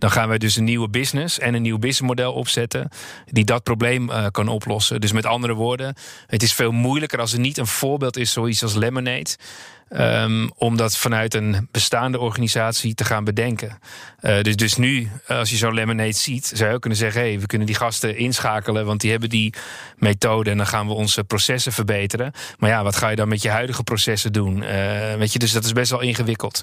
Dan gaan wij dus een nieuwe business en een nieuw businessmodel opzetten. die dat probleem eh, kan oplossen. Dus met andere woorden, het is veel moeilijker als er niet een voorbeeld is, zoiets als Lemonade. Ehm, om dat vanuit een bestaande organisatie te gaan bedenken. Eh, dus, dus nu, als je zo'n Lemonade ziet, zou je ook kunnen zeggen: hey, we kunnen die gasten inschakelen, want die hebben die methode en dan gaan we onze processen verbeteren. Maar ja, wat ga je dan met je huidige processen doen? Eh, weet je, dus dat is best wel ingewikkeld.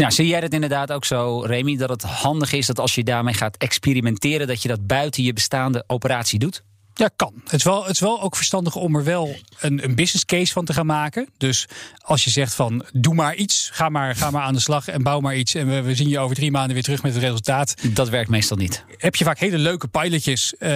Ja, zie jij het inderdaad ook zo, Remy, dat het handig is dat als je daarmee gaat experimenteren, dat je dat buiten je bestaande operatie doet? Ja, kan. Het is, wel, het is wel ook verstandig om er wel een, een business case van te gaan maken. Dus als je zegt van doe maar iets, ga maar, ga maar aan de slag en bouw maar iets. En we, we zien je over drie maanden weer terug met het resultaat. Dat werkt meestal niet. Heb je vaak hele leuke pilotjes uh,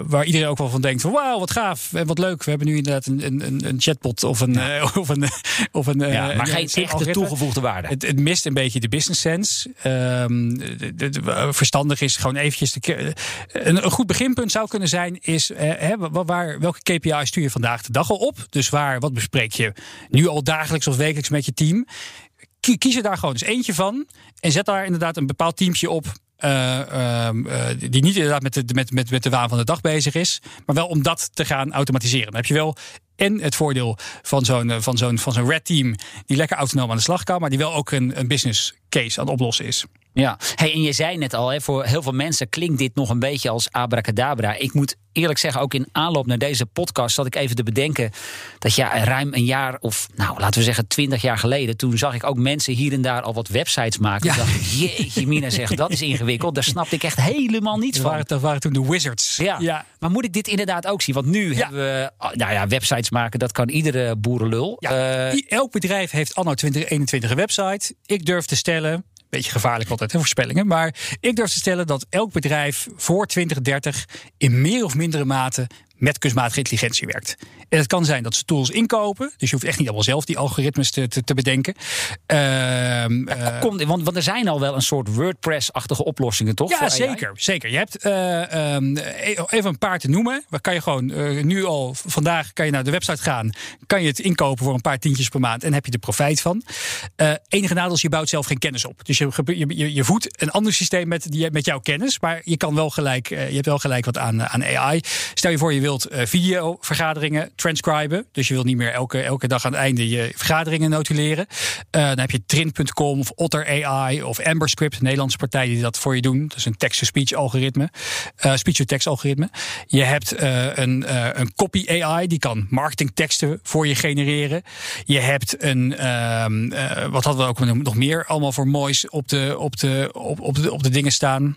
waar iedereen ook wel van denkt van wauw, wat gaaf en wat leuk. We hebben nu inderdaad een, een, een chatbot of een... Ja. Uh, of een, of een ja, uh, maar geen echte toegevoegde waarde. Het, het, mist een beetje de business sense. Um, de, de, de, verstandig is gewoon eventjes... De, een, een goed beginpunt zou kunnen zijn is... Hè, waar, welke KPI stuur je vandaag de dag op? Dus waar, wat bespreek je nu al dagelijks of wekelijks met je team? Kies er daar gewoon eens eentje van. En zet daar inderdaad een bepaald teamje op. Uh, uh, die niet inderdaad met de, met, met, met de waan van de dag bezig is. Maar wel om dat te gaan automatiseren. Dan heb je wel en het voordeel van zo'n van zo'n van zo'n red team. Die lekker autonoom aan de slag kan. Maar die wel ook een, een business case aan het oplossen is. Ja, hey, en je zei net al, hè, voor heel veel mensen klinkt dit nog een beetje als abracadabra. Ik moet eerlijk zeggen, ook in aanloop naar deze podcast zat ik even te bedenken dat ja, ruim een jaar of, nou laten we zeggen, twintig jaar geleden, toen zag ik ook mensen hier en daar al wat websites maken. Ja. dacht ik, jeetje, Mina zegt dat is ingewikkeld. Daar snapte ik echt helemaal niets dat van. Dat waren toen de wizards. Ja. ja. Maar moet ik dit inderdaad ook zien? Want nu ja. hebben we, nou ja, websites maken, dat kan iedere boerenlul. Ja, uh, elk bedrijf heeft anno 2021 een website. Ik durf te stellen, beetje gevaarlijk altijd, hè, voorspellingen. Maar ik durf te stellen dat elk bedrijf voor 2030 in meer of mindere mate met kunstmatige intelligentie werkt. En het kan zijn dat ze tools inkopen. Dus je hoeft echt niet allemaal zelf die algoritmes te, te, te bedenken. Uh, uh, Komt, want, want er zijn al wel een soort WordPress-achtige oplossingen, toch? Ja, zeker, zeker. Je hebt uh, um, even een paar te noemen. Waar kan je gewoon uh, nu al, vandaag kan je naar de website gaan. Kan je het inkopen voor een paar tientjes per maand. En heb je er profijt van. Enige nadeel is, je bouwt zelf geen kennis op. Dus je, je, je, voedt een ander systeem met, die, met jouw kennis. Maar je, kan wel gelijk, je hebt wel gelijk wat aan, aan AI. Stel je voor, je wilt videovergaderingen transcriben. Dus je wilt niet meer elke, elke dag aan het einde je vergaderingen notuleren. Uh, dan heb je Trint.com of Otter AI of AmberScript, Nederlandse partij die dat voor je doen. Dat is een text-to-speech algoritme, uh, speech-to-text algoritme. Je hebt een, een copy AI, die kan marketingteksten voor je genereren. Je hebt een, wat hadden we ook nog meer allemaal voor moois op de, op de, op, op de, op de dingen staan.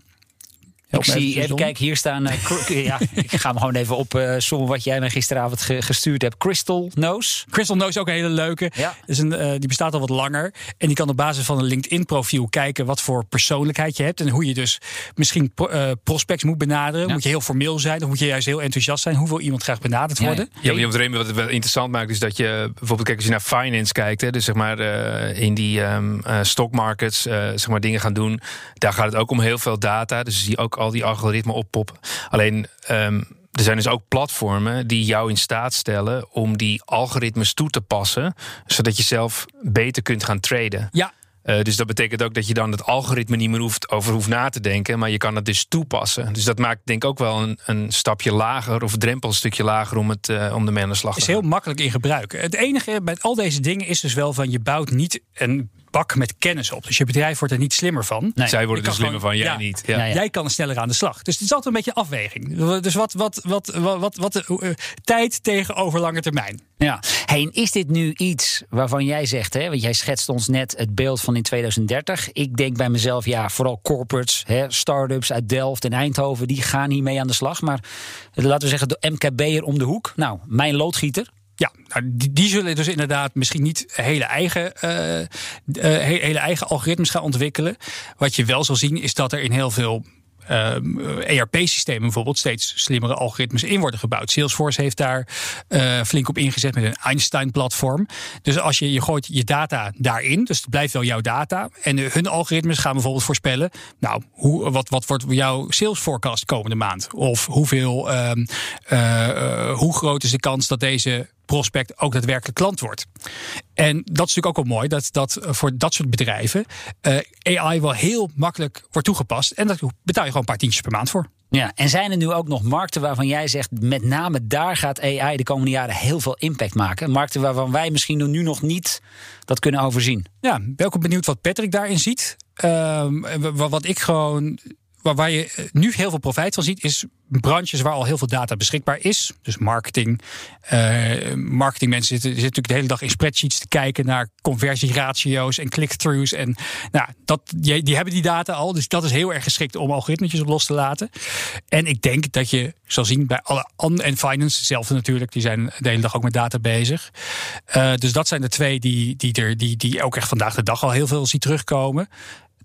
Ik zie, even kijken, hier staan. Uh, ja, ik ga hem gewoon even op uh, sommen wat jij mij gisteravond ge gestuurd hebt. Crystal Nose. Crystal Nose ook een hele leuke. Ja. Is een, uh, die bestaat al wat langer. En die kan op basis van een LinkedIn-profiel kijken wat voor persoonlijkheid je hebt. En hoe je dus misschien pro prospects moet benaderen. Ja. Moet je heel formeel zijn of moet je juist heel enthousiast zijn? Hoe wil iemand graag benaderd worden? Ja, ja. wat Remy wat het wel interessant maakt is dat je bijvoorbeeld kijk, als je naar finance kijkt. Hè, dus zeg maar in die um, stock markets zeg maar dingen gaan doen. Daar gaat het ook om heel veel data. Dus zie je ook al die algoritmen oppoppen. Alleen um, er zijn dus ook platformen die jou in staat stellen om die algoritmes toe te passen, zodat je zelf beter kunt gaan traden. Ja. Uh, dus dat betekent ook dat je dan het algoritme niet meer hoeft, over hoeft na te denken, maar je kan het dus toepassen. Dus dat maakt denk ik ook wel een, een stapje lager of drempel een stukje lager om, het, uh, om de mee aan de slag te gaan. is heel makkelijk in gebruik. Het enige met al deze dingen is dus wel van je bouwt niet een bak met kennis op. Dus je bedrijf wordt er niet slimmer van. Nee. Zij worden er slimmer gewoon- van, jij ja. niet. Ja. Ja, ja. Jij kan sneller aan de slag. Dus het is altijd een beetje afweging. Dus wat, wat, wat, wat, wat, wat eh, tijd tegenover lange termijn. Ja. Hey, is dit nu iets waarvan jij zegt, hè, want jij schetst ons net het beeld van in 2030. Ik denk bij mezelf, ja, vooral corporates, hè, start-ups uit Delft en Eindhoven, die gaan hiermee aan de slag. Maar eh, laten we zeggen, de MKB'er om de hoek. Nou, mijn loodgieter. Ja, nou, die, zullen dus inderdaad misschien niet hele eigen, eh, eh, he- hele eigen algoritmes gaan ontwikkelen. Wat je wel zal zien is dat er in heel veel ERP-systemen bijvoorbeeld steeds slimmere algoritmes in worden gebouwd. Salesforce heeft daar eh, flink op ingezet met een Einstein-platform. Dus als je, je gooit je data daarin, dus het blijft wel jouw data. En eh, hun algoritmes gaan bijvoorbeeld voorspellen. Nou, hoe, wat, wat wordt jouw sales forecast komende maand? Of hoeveel, ehm, eh, eh, hoe groot is de kans dat deze prospect ook daadwerkelijk klant wordt. En dat is natuurlijk ook wel mooi, dat, dat voor dat soort bedrijven eh, AI wel heel makkelijk wordt toegepast. En daar betaal je gewoon een paar tientjes per maand voor. Ja, en zijn er nu ook nog markten waarvan jij zegt, met name daar gaat AI de komende jaren heel veel impact maken? Markten waarvan wij misschien nu nog niet dat kunnen overzien. Ja, ook benieuwd wat Patrick daarin ziet. Ehm, wa- wat ik gewoon. Waar, waar je nu heel veel profijt van ziet, is branches waar al heel veel data beschikbaar is. Dus marketing. eh marketingmensen zitten, zitten natuurlijk de hele dag in spreadsheets te kijken naar conversieratio's en click-throughs. En nou, dat, die, die hebben die data al. Dus dat is heel erg geschikt om algoritmetjes op los te laten. En ik denk dat je zal zien bij alle en finance, hetzelfde natuurlijk, die zijn de hele dag ook met data bezig. Eh, dus dat zijn de twee die, die, er, die, die ook echt vandaag de dag al heel veel ziet terugkomen.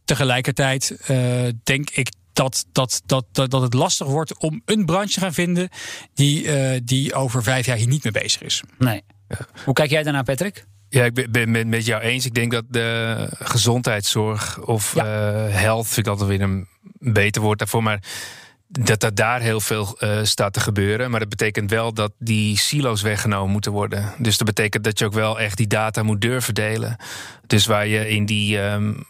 Tegelijkertijd eh, denk ik dat, dat, dat, dat, dat het lastig wordt om een branche te gaan vinden die, eh, die over vijf jaar hier niet mee bezig is. Nee. Hoe kijk jij daarnaar, Patrick? Ja, ik ben, het met jou eens. Ik denk dat de gezondheidszorg of Ja. eh, health, vind ik altijd weer een beter woord daarvoor, maar dat dat daar heel veel eh, staat te gebeuren. Maar dat betekent wel dat die silo's weggenomen moeten worden. Dus dat betekent dat je ook wel echt die data moet durven delen. Dus waar je in die ehm eh, eh,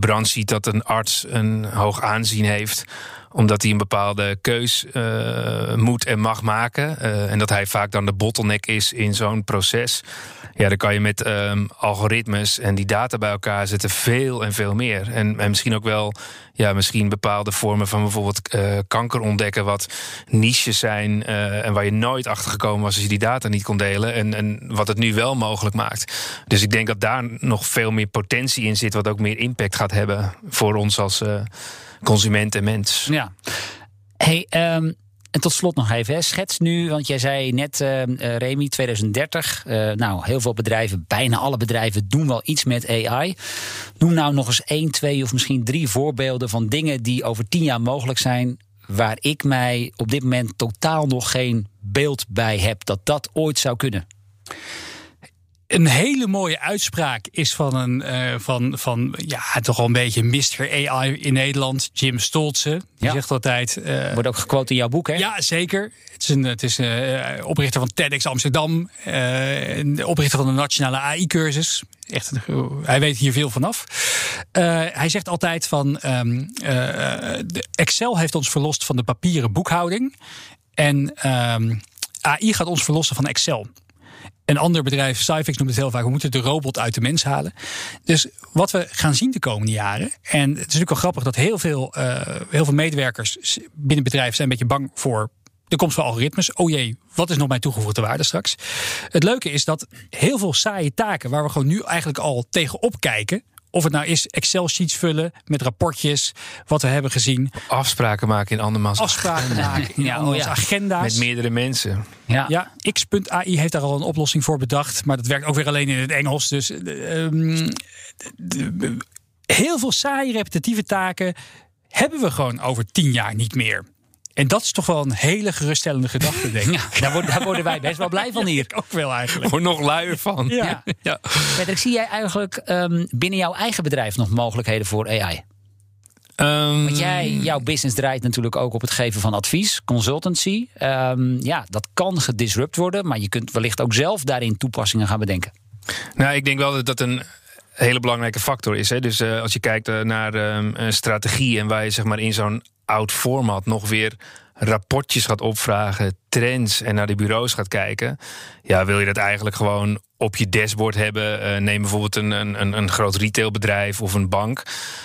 branche ziet dat een arts een hoog aanzien heeft omdat hij een bepaalde keus eh, moet en mag maken. eh, en dat hij vaak dan de bottleneck is in zo'n proces. Ja, dan kan je met ehm, algoritmes en die data bij elkaar zetten veel en veel meer. En, en misschien ook wel ja, misschien bepaalde vormen van bijvoorbeeld eh, kanker ontdekken, wat niches zijn en waar je nooit achter gekomen was als je die data niet kon delen. En, en wat het nu wel mogelijk maakt. Dus ik denk dat daar nog veel meer potentie in zit, wat ook meer impact gaat hebben voor ons als consument en mens. Ja. Hey, ehm, en tot slot nog even, schets nu, want jij zei net, eh, Remy, 2030. eh, nou, heel veel bedrijven, bijna alle bedrijven, doen wel iets met AI. Noem nou nog eens één, twee of misschien drie voorbeelden van dingen die over tien jaar mogelijk zijn. Waar ik mij op dit moment totaal nog geen beeld bij heb dat dat ooit zou kunnen. Een hele mooie uitspraak is van een eh, van, van ja, toch wel een beetje Mr. AI in Nederland, Jim Stolze. Die Ja. zegt altijd. eh, Wordt ook gequote in jouw boek, hè? Ja, zeker. Het is, een, het is eh, oprichter van TEDx Amsterdam. oprichter van de Nationale AI-cursus. Echt, hij weet hier veel vanaf. Hij zegt altijd van... ehm, eh, Excel heeft ons verlost van de papieren boekhouding. En ehm, AI gaat ons verlossen van Excel. Een ander bedrijf, Cyfix noemt het heel vaak, we moeten de robot uit de mens halen. Dus wat we gaan zien de komende jaren. En het is natuurlijk wel grappig dat heel veel, eh, heel veel medewerkers binnen bedrijven zijn een beetje bang voor de komst van algoritmes. Oh jee, wat is nog mijn toegevoegde waarde straks? Het leuke is dat heel veel saaie taken waar we gewoon nu eigenlijk al tegenop kijken. Of het nou is Excel-sheets vullen met rapportjes, wat we hebben gezien. Afspraken maken in andermans Afspraken maken in Ja, oh andermans ja. agenda's. met meerdere mensen. Ja. Ja, X.ai heeft daar al een oplossing voor bedacht. Maar dat werkt ook weer alleen in het Engels. Dus eh, ehm, heel veel saaie repetitieve taken hebben we gewoon over tien jaar niet meer. En dat is toch wel een hele geruststellende gedachte, denk ik. Ja, daar, worden, daar worden wij best wel blij van hier. Ook wel eigenlijk. Word nog luier van. Ja. Ja. Patrick, zie jij eigenlijk ehm, binnen jouw eigen bedrijf nog mogelijkheden voor AI? Ehm, Want jij, jouw business draait natuurlijk ook op het geven van advies, consultancy. Ehm, ja, dat kan gedisrupt worden, maar je kunt wellicht ook zelf daarin toepassingen gaan bedenken. Nou, ik denk wel dat dat een hele belangrijke factor is. Hè. Dus eh, als je kijkt eh, naar ehm, een strategie en waar je zeg maar in zo'n oud format nog weer rapportjes gaat opvragen, trends en naar de bureaus gaat kijken. Ja, wil je dat eigenlijk gewoon op je dashboard hebben. Eh, neem bijvoorbeeld een, een, een, een groot retailbedrijf of een bank.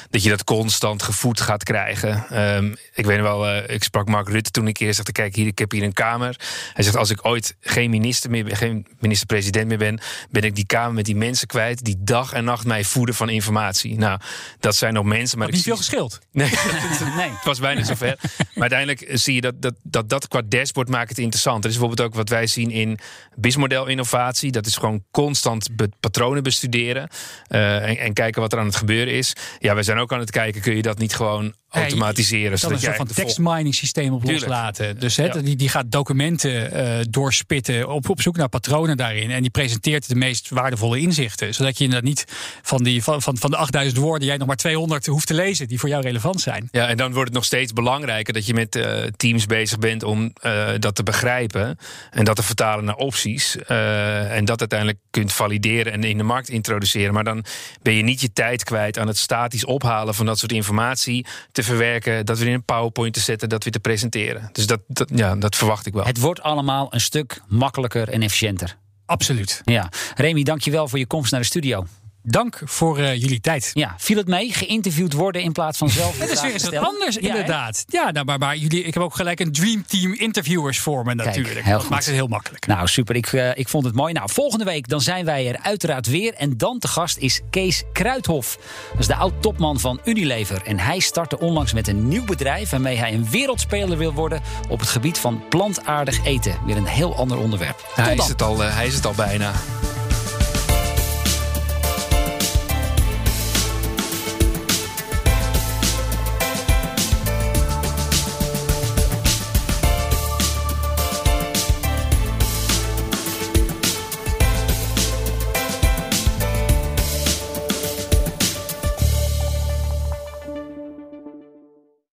Dat je dat constant gevoed gaat krijgen. Ehm, ik weet wel, eh, ik sprak Mark Rutte toen ik eerst zag: kijk hier, ik heb hier een kamer. Hij zegt, als ik ooit geen minister meer ben, geen minister-president meer ben, ben ik die kamer met die mensen kwijt die dag en nacht mij voeden van informatie. Nou, dat zijn nog mensen, maar ik niet zie- veel gescheeld. Nee, Nee. het was bijna zover. Maar uiteindelijk zie je dat dat, dat dat qua dashboard maakt het interessant. Er is bijvoorbeeld ook wat wij zien in BIS-model innovatie. Dat is gewoon constant patronen bestuderen eh, en, en kijken wat er aan het gebeuren is. Ja, wij zijn ook aan het kijken, kun je dat niet gewoon je automatiseren? kan een zodat soort van eigenlijk de text vol- mining systeem op Tuurlijk. loslaten. Dus Ja. die, die gaat documenten eh, doorspitten op, op zoek naar patronen daarin. En die presenteert de meest waardevolle inzichten. Zodat je inderdaad niet van, die, van, van, van de 8000 woorden jij nog maar 200 hoeft te lezen die voor jou relevant zijn. Ja, en dan wordt het nog steeds belangrijker dat je met eh, teams bezig bent om dat te begrijpen en dat te vertalen naar opties. en dat uiteindelijk kunt valideren en in de markt introduceren. Maar dan ben je niet je tijd kwijt aan het statisch ophalen van dat soort informatie te verwerken, dat weer in een PowerPoint te zetten, dat weer te presenteren. Dus dat, dat, ja, dat verwacht ik wel. Het wordt allemaal een stuk makkelijker en efficiënter. Absoluut. Ja. Remy, dankjewel voor je komst naar de studio. Dank voor eh, jullie tijd. Ja, viel het mee? Geïnterviewd worden in plaats van zelf. Het is weer eens wat anders, Ja, hè? inderdaad. Ja, nou, maar, maar jullie, ik heb ook gelijk een dream team interviewers voor me natuurlijk. heel dat goed. maakt het heel makkelijk. Nou, super. Ik, eh, ik vond het mooi. Nou, volgende week dan zijn wij er uiteraard weer. En dan te gast is Kees Kruithof. Dat is de oud-topman van Unilever. En hij startte onlangs met een nieuw bedrijf... waarmee hij een wereldspeler wil worden... op het gebied van plantaardig eten. Weer een heel ander onderwerp. Tot Hij dan. is, het al, eh, hij is het al bijna.